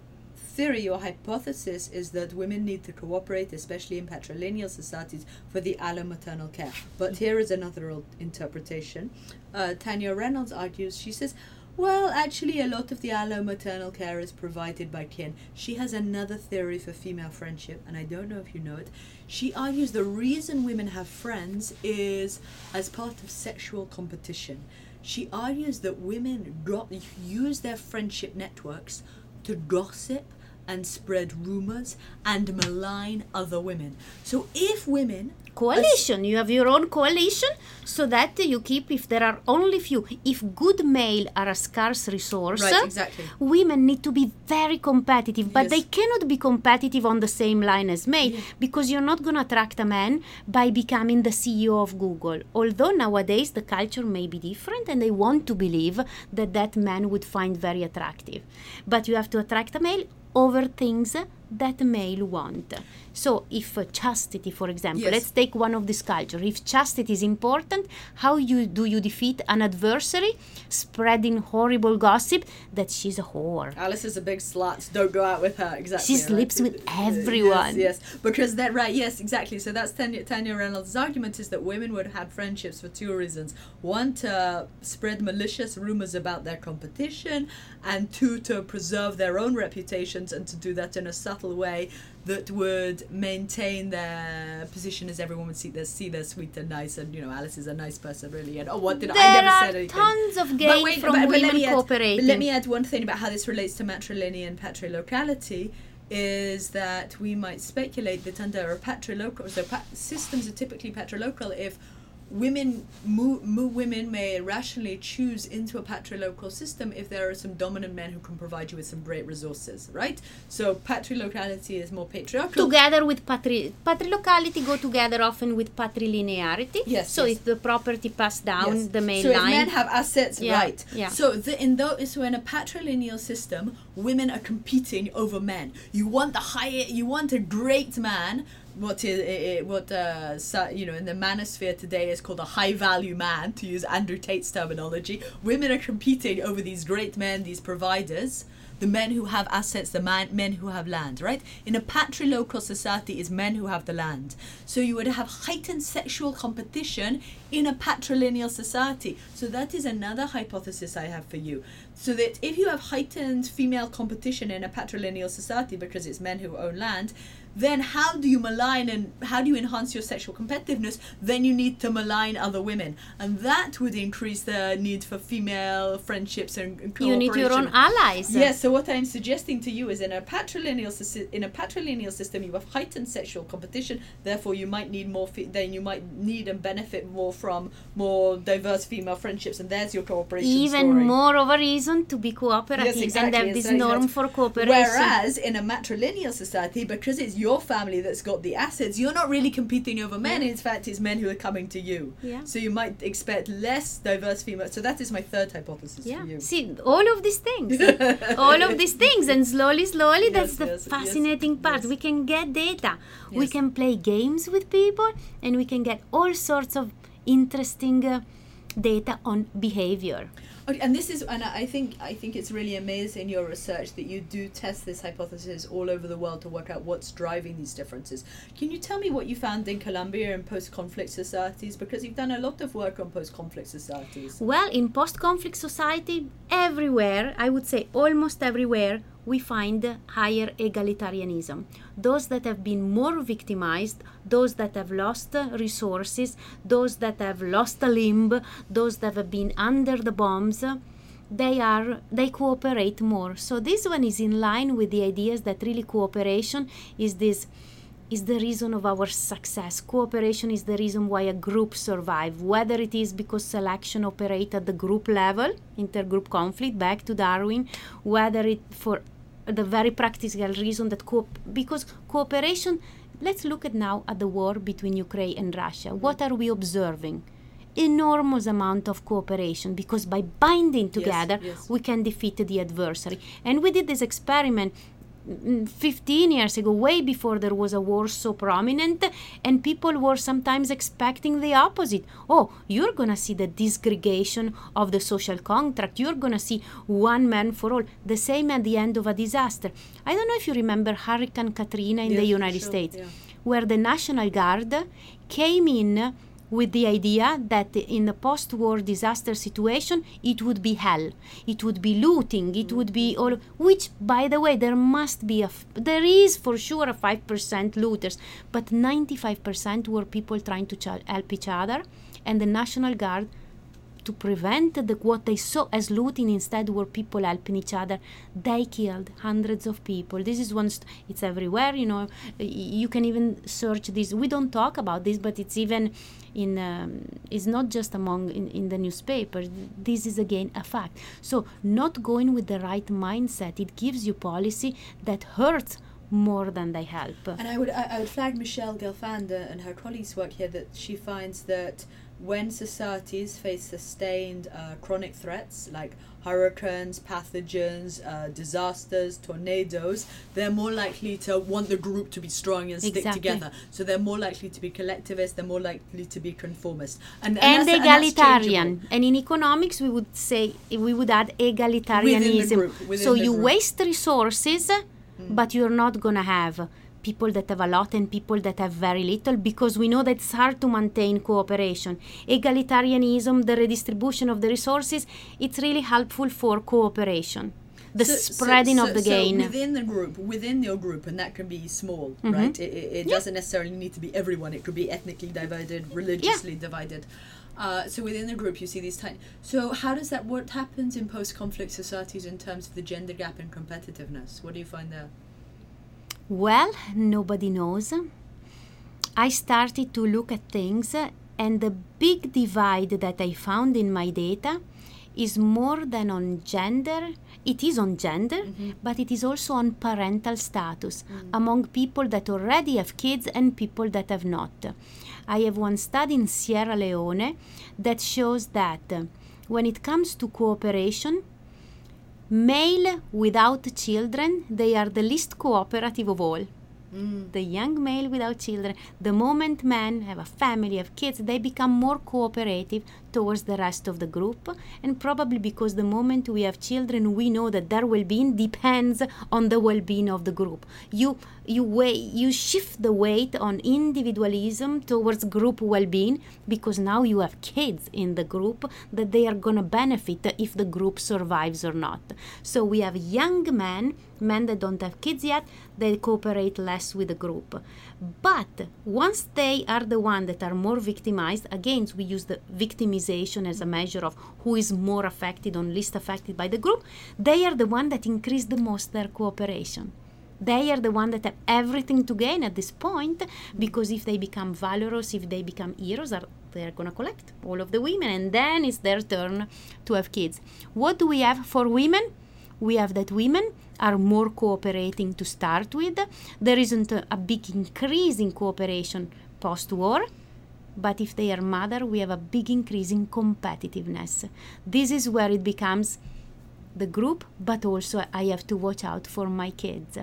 A: theory, or hypothesis is that women need to cooperate, especially in patrilineal societies, for the allo-maternal care. But here is another interpretation. Uh, Tania Reynolds argues. She says. Well, actually, a lot of the allo maternal care is provided by kin. She has another theory for female friendship, and I don't know if you know it. She argues the reason women have friends is as part of sexual competition. She argues that women use their friendship networks to gossip and spread rumors and malign other women. So if women
B: coalition you have your own coalition so that you keep if there are only few if good male are a scarce resource
A: Right, exactly.
B: women need to be very competitive but
A: Yes.
B: they cannot be competitive on the same line as male because you're not going to attract a man by becoming the ceo of google although nowadays the culture may be different and they want to believe that that man would find very attractive but you have to attract a male over things that male want so if uh, chastity for example
A: Yes.
B: let's take one of this culture if chastity is important how you do you defeat an adversary spreading horrible gossip that she's a whore
A: Alice is a big slut. Don't go out with her. Exactly.
B: She sleeps with everyone.
A: Yes, yes. Because that right. Yes, exactly. So that's Tania, Tania Reynolds' argument is that women would have friendships for two reasons: one to spread malicious rumors about their competition, and two to preserve their own reputations and to do that in a subtle way that would maintain their position as everyone would see they're see they're sweet and nice and you know Alice is a nice person really and oh what did I
B: there
A: never
B: are
A: said anything.
B: tons of
A: But
B: gain
A: wait,
B: from
A: but- but let
B: women
A: me add-
B: cooperating
A: But let me add one thing about how this relates to matrilineal and patrilocality is that we might speculate that under a patrilocal, so pa- systems are typically patrilocal if women mo- mo- women may rationally choose into a patrilocal system if there are some dominant men who can provide you with some great resources right so patrilocality is more patriarchal
B: together with patri patrilocality go together often with patrilinearity
A: Yes,
B: so
A: yes.
B: if the property passed down
A: Yes.
B: the main
A: so
B: line
A: if men have assets,
B: Yeah,
A: right?
B: yeah.
A: So the, in though so in a patrilineal system, women are competing over men. You want the higher, you want a great man. What is eh, eh, what uh, you know in the manosphere today is called a high value man, to use Andrew Tate's terminology. Women are competing over these great men, these providers. The men who have assets, the man, men who have land, right? In a patrilocal society, is men who have the land. So you would have heightened sexual competition in a patrilineal society. So that is another hypothesis I have for you. So that if you have heightened female competition in a patrilineal society because it's men who own land, then how do you malign and how do you enhance your sexual competitiveness? Then you need to malign other women, and that would increase the need for female friendships and, and
B: you need your own allies
A: Yes, so what I'm suggesting to you is in a patrilineal in a patrilineal system you have heightened sexual competition, therefore you might need more fe- then you might need and benefit more from more diverse female friendships and there's your cooperation
B: even
A: story.
B: more of a reason to be cooperative
A: Yes,
B: and have this
A: exactly.
B: norm for cooperation
A: Whereas in a matrilineal society, because it's your family that's got the assets, you're not really competing over men. In fact, it's men who are coming to you.
B: Yeah.
A: So you might expect less diverse females. So that is my third hypothesis
B: yeah
A: for you.
B: see all of these things all of these things and slowly slowly that's the
A: yes, yes,
B: fascinating part
A: yes.
B: we can get data we can play games with people and we can get all sorts of interesting uh, data on behavior
A: Okay, and this is, and I think I think it's really amazing your research that you do test this hypothesis all over the world to work out what's driving these differences. Can you tell me what you found in Colombia and post-conflict societies? Because you've done a lot of work on post-conflict societies.
B: Well, in post-conflict society, everywhere, I would say almost everywhere, we find higher egalitarianism. Those that have been more victimized, those that have lost resources, those that have lost a limb, those that have been under the bombs, they are they cooperate more. So this one is in line with the ideas that really cooperation is this is the reason of our success. Cooperation is the reason why a group survive, whether it is because selection operate at the group level, intergroup conflict, back to Darwin, whether it for the very practical reason that co- because cooperation let's look at now at the war between ukraine and russia. What are we observing? Enormous amount of cooperation because by binding together
A: yes, yes.
B: we can defeat the adversary. And we did this experiment 15 years ago, way before there was a war so prominent, and people were sometimes expecting the opposite. Oh, you're gonna see the disgregation of the social contract, you're gonna see one man for all, the same at the end of a disaster. I don't know if you remember Hurricane Katrina in
A: Yes,
B: the United
A: sure,
B: States,
A: yeah.
B: where the National Guard came in with the idea that in a post-war disaster situation it would be hell. It would be looting. It would be all which by the way there must be a there is for sure a 5% looters but 95% were people trying to ch- help each other and the national guard to prevent the, what they saw as looting instead were people helping each other. They killed hundreds of people. This is one st- it's everywhere you know. You can even search this. We don't talk about this but it's even in um, it's not just among in, in the newspaper. This is again a fact. So not going with the right mindset it gives you policy that hurts more than they help.
A: And I would I, I would flag Michelle Gelfand and her colleagues' work here that she finds that when societies face sustained uh, chronic threats like hurricanes, pathogens, uh, disasters, tornadoes, they're more likely to want the group to be strong and stick
B: Exactly.
A: together. So they're more likely to be collectivist. They're more likely to be conformist. And,
B: and,
A: that's
B: egalitarian. And, in economics, we would say we would add egalitarianism.
A: group,
B: so you waste resources, but you're not gonna have people that have a lot and people that have very little because we know that it's hard to maintain cooperation. Egalitarianism, the redistribution of the resources, it's really helpful for cooperation. The
A: So- so-
B: spreading
A: so-
B: of the
A: so
B: gain.
A: within the group, within your group, and that can be small,
B: Mhm.
A: right? It, it, it
B: Yeah.
A: doesn't necessarily need to be everyone. It could be ethnically divided, religiously divided. Uh, so within the group, you see these tiny. So how does that? What happens in post-conflict societies in terms of the gender gap and competitiveness? What do you find there?
B: Well, nobody knows. I started to look at things, and the big divide that I found in my data is more than on gender. It is on gender, mm-hmm. but it is also on parental status mm. among people that already have kids and people that have not. I have one study in Sierra Leone that shows that when it comes to cooperation, male without children they are the least cooperative of all Mm. the young male without children the moment men have a family have kids they become more cooperative towards the rest of the group. And probably because the moment we have children we know that their well-being depends on the well-being of the group. You you weigh, you shift the weight on individualism towards group well-being because now you have kids in the group that they are to benefit if the group survives or not. So we have young men men that don't have kids yet they cooperate less with the group. But once they are the one that are more victimized again we use the victimization as a measure of who is more affected or least affected by the group they are the one that increase the most their cooperation. They are the one that have everything to gain at this point because if they become valorous if they become heroes are they're going to collect all of the women and then it's their turn to have kids. What do we have for women? We have that women are more cooperating to start with. There isn't a, a big increase in cooperation post-war but if they are mother we have a big increase in competitiveness. This is where it becomes the group but also i have to watch out for my kids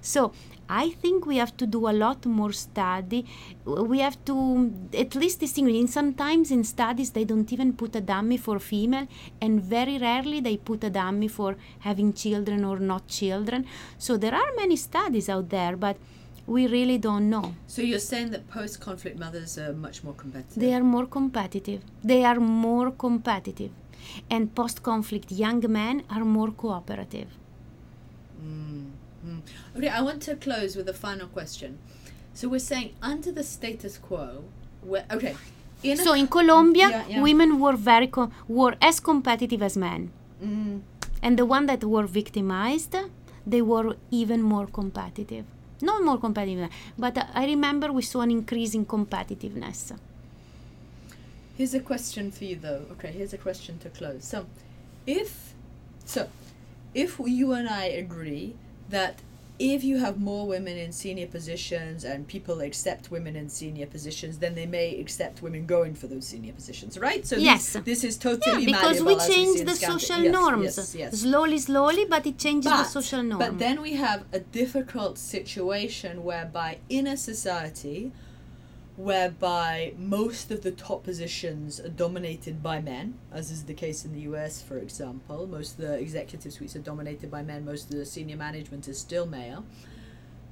B: So I think we have to do a lot more study. We have to at least distinguish. And sometimes in studies they don't even put a dummy for female, and very rarely they put a dummy for having children or not children. So there are many studies out there, but we really don't know.
A: So you're saying that post-conflict mothers are much more competitive.
B: They are more competitive. They are more competitive. And post conflict young men are more cooperative.
A: Mm, mm. Okay, I want to close with a final question. So we're saying under the status quo, where okay,
B: in so in Colombia,
A: yeah, yeah.
B: women were very co- were as competitive as men,
A: mm.
B: and the one that were victimized, they were even more competitive. Not more competitive, but uh, I remember we saw an increase in competitiveness.
A: Here's a question for you, though. Okay, here's a question to close. So, if so, if you and I agree that if you have more women in senior positions and people accept women in senior positions, then they may accept women going for those senior positions, right? So
B: yes.
A: this, this is totally
B: yeah, because we change the social
A: yes,
B: norms
A: yes, yes.
B: slowly, slowly, but it changes
A: but,
B: the social norm.
A: But then we have a difficult situation whereby in a society whereby most of the top positions are dominated by men, as is the case in the US, for example. Most of the executive suites are dominated by men, most of the senior management is still male.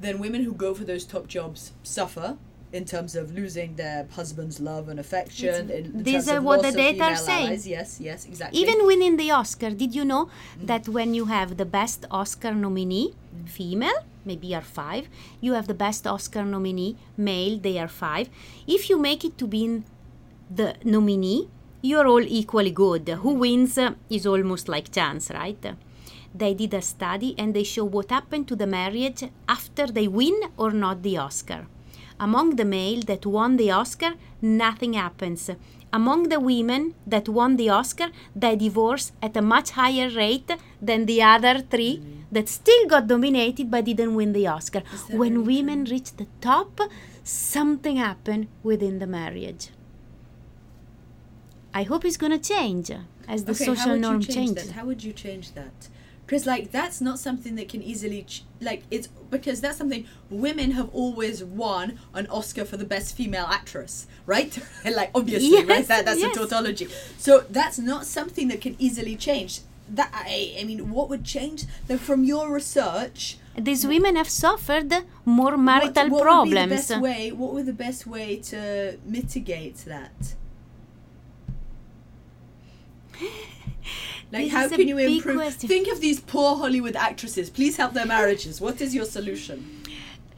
A: Then women who go for those top jobs suffer in terms of losing their husband's love and affection. In,
B: these are what the data are saying.
A: Allies. Yes, yes, exactly.
B: Even winning the Oscar, did you know mm. that when you have the best Oscar nominee, mm. female, maybe are five. You have the best Oscar nominee, male, they are five. If you make it to be the nominee, you're all equally good. Who wins uh, is almost like chance, right? They did a study and they show what happened to the marriage after they win or not the Oscar. Among the male that won the Oscar, nothing happens. Among the women that won the Oscar, they divorce at a much higher rate than the other 3 mm-hmm that still got dominated but didn't win the Oscar. When women reach the top, something happened within the marriage. I hope it's going to change as the
A: okay,
B: social norm changes.
A: That? How would you change that? Because like that's not something that can easily ch- like it's because that's something women have always won an Oscar for the best female actress, right? like obviously, yes, right? That that's yes. a tautology. So that's not something that can easily change that I, I mean, what would change? Then from your research,
B: these women have suffered more marital
A: what, what
B: problems.
A: Would be the best way, what would the best way to mitigate that? Like,
B: this
A: how can you improve?
B: Question.
A: Think of these poor Hollywood actresses. Please help their marriages. What is your solution?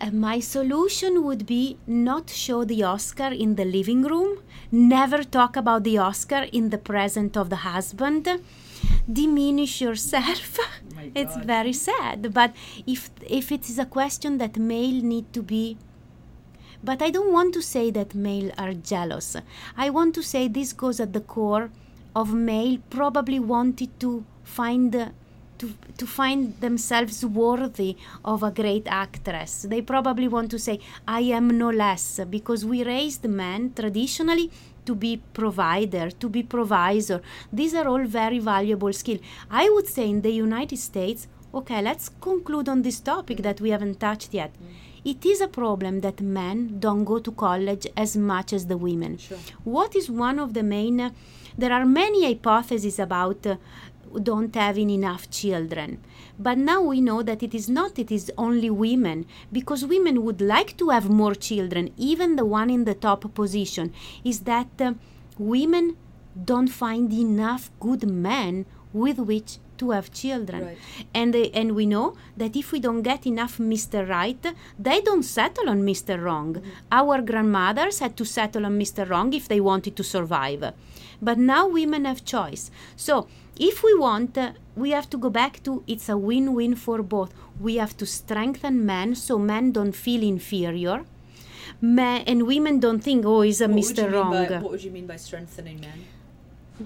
B: Uh, my solution would be not show the Oscar in the living room, never talk about the Oscar in the presence of the husband diminish yourself it's very sad but if if it is a question that male need to be but i don't want to say that male are jealous i want to say this goes at the core of male probably wanted to find to, to find themselves worthy of a great actress. They probably want to say, I am no less, because we raised men traditionally to be provider, to be provisor. These are all very valuable skills. I would say in the United States, okay, let's conclude on this topic that we haven't touched yet. Mm. It is a problem that men don't go to college as much as the women.
A: Sure.
B: What is one of the main? There are many hypotheses about uh, don't having enough children. But now we know that it is not, it is only women, because women would like to have more children, even the one in the top position, is that uh, women don't find enough good men with which to have children.
A: Right.
B: And, uh, and we know that if we don't get enough Mr. Right, they don't settle on Mr. Wrong. Mm-hmm. Our grandmothers had to settle on Mr. Wrong if they wanted to survive. But now women have choice. So if we want, uh, we have to go back to it's a win win for both. We have to strengthen men so men don't feel inferior. Men and women don't think, oh, he's a
A: what
B: Mr. Wrong.
A: By, what would you mean by strengthening men?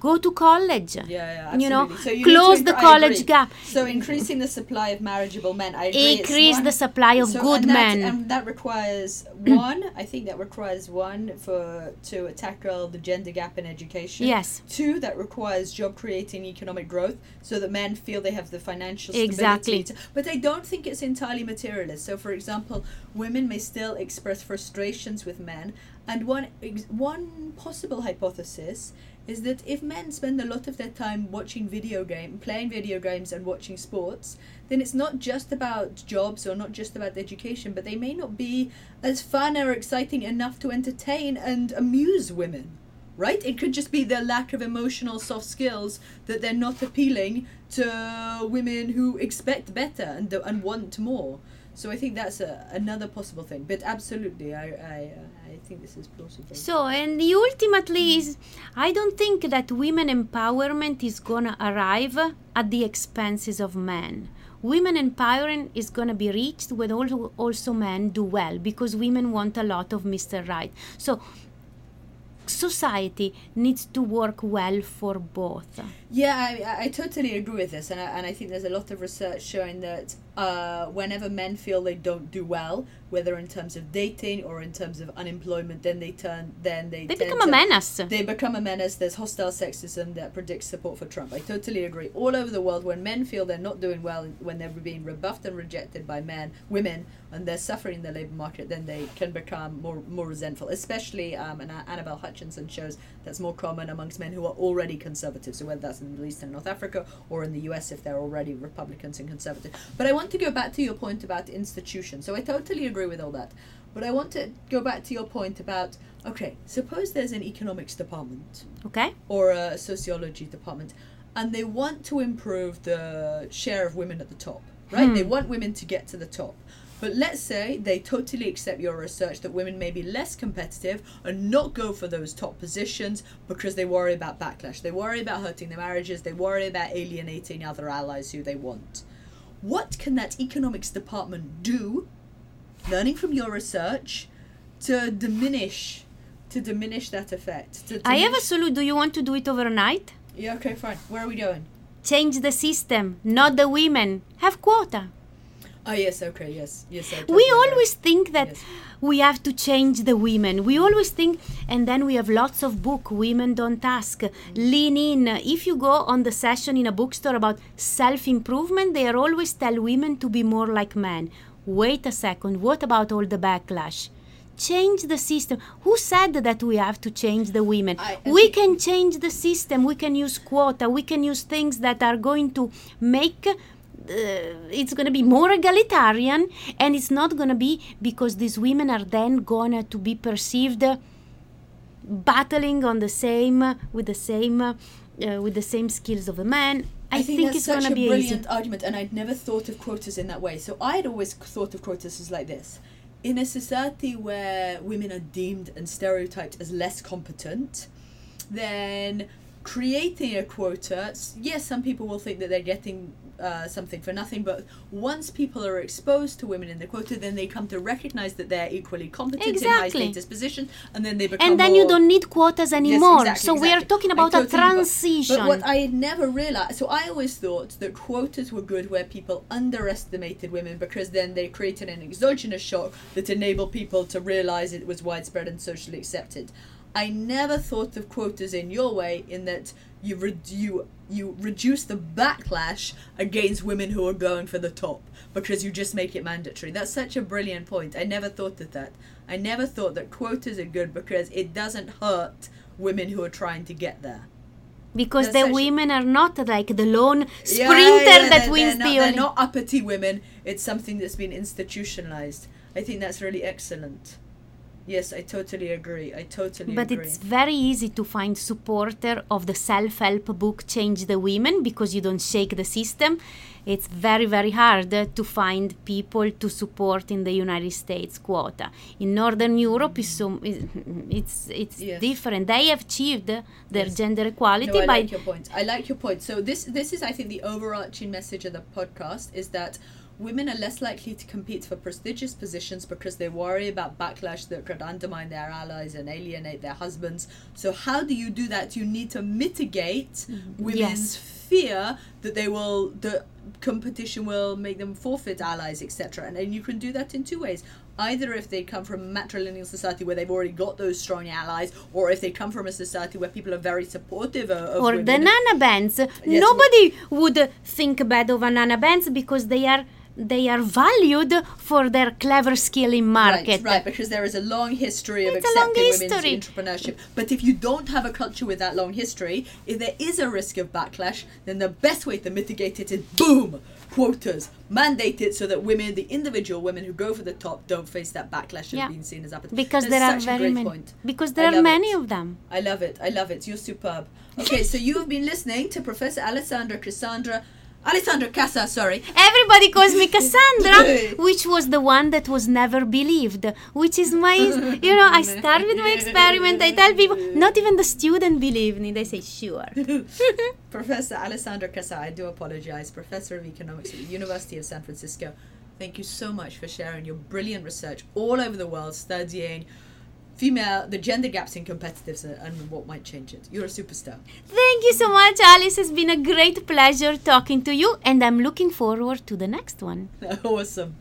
B: Go to college.
A: Yeah, yeah,
B: You know.
A: So you
B: close the college gap.
A: So increasing the supply of marriageable men, I agree.
B: Increase the supply of
A: so-
B: good
A: and that-
B: men.
A: and that requires one. I think that requires one for to tackle the gender gap in education.
B: Yes.
A: Two, that requires job creating economic growth, so that men feel they have the financial
B: Exactly.
A: To, but I don't think it's entirely materialist. So, for example, women may still express frustrations with men, and one ex- one possible hypothesis is that if men spend a lot of their time watching video game, playing video games and watching sports, then it's not just about jobs or not just about education, but they may not be as fun or exciting enough to entertain and amuse women. Right? It could just be their lack of emotional soft skills that they're not appealing to women who expect better and and want more. So I think that's a, another possible thing. But absolutely, I I, uh, I think this is plausible.
B: So, and the ultimately is, I don't think that women empowerment is gonna arrive at the expenses of men. Women empowerment is gonna be reached when also, also men do well because women want a lot of Mr. Right. So, society needs to work well for both.
A: Yeah, I, I- totally agree with this, and I, and I think there's a lot of research showing that uh, whenever men feel they don't do well, whether in terms of dating or in terms of unemployment, then they turn, then they
B: They become a menace.
A: They become a menace. There's hostile sexism that predicts support for Trump. I totally agree. All over the world, when men feel they're not doing well, when they're being rebuffed and rejected by men, women, and they're suffering in the labor market, then they can become more more resentful. Especially, um, and Annabelle Hutchinson shows that's more common amongst men who are already conservative. So whether that's in the Middle East and North Africa, or in the U.S. if they're already Republicans and conservative. But I want to go back to your point about institutions. So I totally agree with all that. But I want to go back to your point about okay, suppose there's an economics department
B: Okay?
A: or a sociology department and they want to improve the share of women at the top, right?
B: Hmm.
A: They want women to get to the top. But let's say they totally accept your research that women may be less competitive and not go for those top positions because they worry about backlash. They worry about hurting their marriages. They worry about alienating other allies who they want. What can that economics department do, learning from your research, to diminish, to diminish that effect?
B: I have a solution. Do you want to do it overnight?
A: Yeah, okay, fine. Where are we going?
B: Change the system, not the women. Have quota.
A: Oh, yes, okay, yes. Yes,
B: we always think that
A: Yes.
B: we have to change the women. We always think and then we have lots of book women don't ask. Lean in. If you go on the session in a bookstore about self improvement they are always tell women to be more like men. Wait a second. What about all the backlash? Change the system. Who said that we have to change the women?
A: I- I
B: we can change the system. We can use quota. We can use things that are going to make it's going to be more egalitarian and it's not going to be because these women are then going to be perceived uh, battling on the same uh, with the same uh, uh, with the same skills of a man. I, think,
A: that's
B: it's going to be a
A: brilliant
B: easy.
A: argument, and I'd never thought of quotas in that way. So I had always thought of quotas as like this: in a society where women are deemed and stereotyped as less competent, then creating a quota, yes, some people will think that they're getting uh, something for nothing, but once people are exposed to women in the quota, then they come to recognize that they're equally competent in high
B: Exactly.
A: status positions, and then they become
B: and then you don't need quotas
A: Yes,
B: anymore
A: exactly,
B: so we are talking about a
A: totally- but-
B: transition
A: But what I had never realized, so I always thought that quotas were good where people underestimated women because then they created an exogenous shock that enabled people to realize it was widespread and socially accepted. I never thought of quotas in your way, in that you re- you you reduce the backlash against women who are going for the top because you just make it mandatory. That's such a brilliant point. I never thought of that. I never thought that quotas are good because it doesn't hurt women who are trying to get there.
B: because
A: that's
B: the women are not like the lone sprinter
A: yeah,
B: that
A: they're-
B: wins the
A: not,
B: Olymp-
A: They're not uppity women. It's something that's been institutionalized. I think that's really excellent. Yes, I totally agree. I totally
B: But
A: agree.
B: But it's very easy to find supporter of the self-help book Change the Women because you don't shake the system. It's very very hard to find people to support in the United States quota. In Northern Europe is so it's it's
A: Yes.
B: different. They have achieved their
A: Yes.
B: gender equality
A: no, I
B: by
A: like your point. I like your point. So this this is I think the overarching message of the podcast is that women are less likely to compete for prestigious positions because they worry about backlash that could undermine their allies and alienate their husbands. So, how do you do that? You need to mitigate mm-hmm. women's
B: Yes.
A: fear that they will, the competition will make them forfeit allies, etc. And, and you can do that in two ways. Either if they come from a matrilineal society where they've already got those strong allies, or if they come from a society where people are very supportive of, of
B: or
A: women.
B: the Nana Benz. Nobody would think bad of a Nana Benz because they are they are valued for their clever skill in market.
A: Right, right, because there is a long history of
B: It's a long
A: accepting women's
B: history.
A: entrepreneurship. But if you don't have a culture with that long history, if there is a risk of backlash, then the best way to mitigate it is boom, quotas, mandate it so that women, the individual women who go for the top, don't face that backlash of
B: Yeah.
A: being seen as uppity.
B: Because
A: That's
B: there are
A: a
B: very many.
A: point.
B: Because there are many
A: it.
B: of them.
A: I love it. I love it. You're superb. Okay, so you have been listening to Professor Alessandra Cassandra, Alessandra Cassar, sorry.
B: Everybody calls me Cassandra, which was the one that was never believed. Which is my, you know, I start with my experiment. I tell people, not even the student believe me. They say, sure.
A: Professor Alessandra Cassar, I do apologize, Professor of Economics at the University of San Francisco. Thank you so much for sharing your brilliant research all over the world studying female, the gender gaps in competitiveness and- and what might change it. You're a superstar.
B: Thank you so much, Alice. It's been a great pleasure talking to you, and I'm looking forward to the next one.
A: awesome.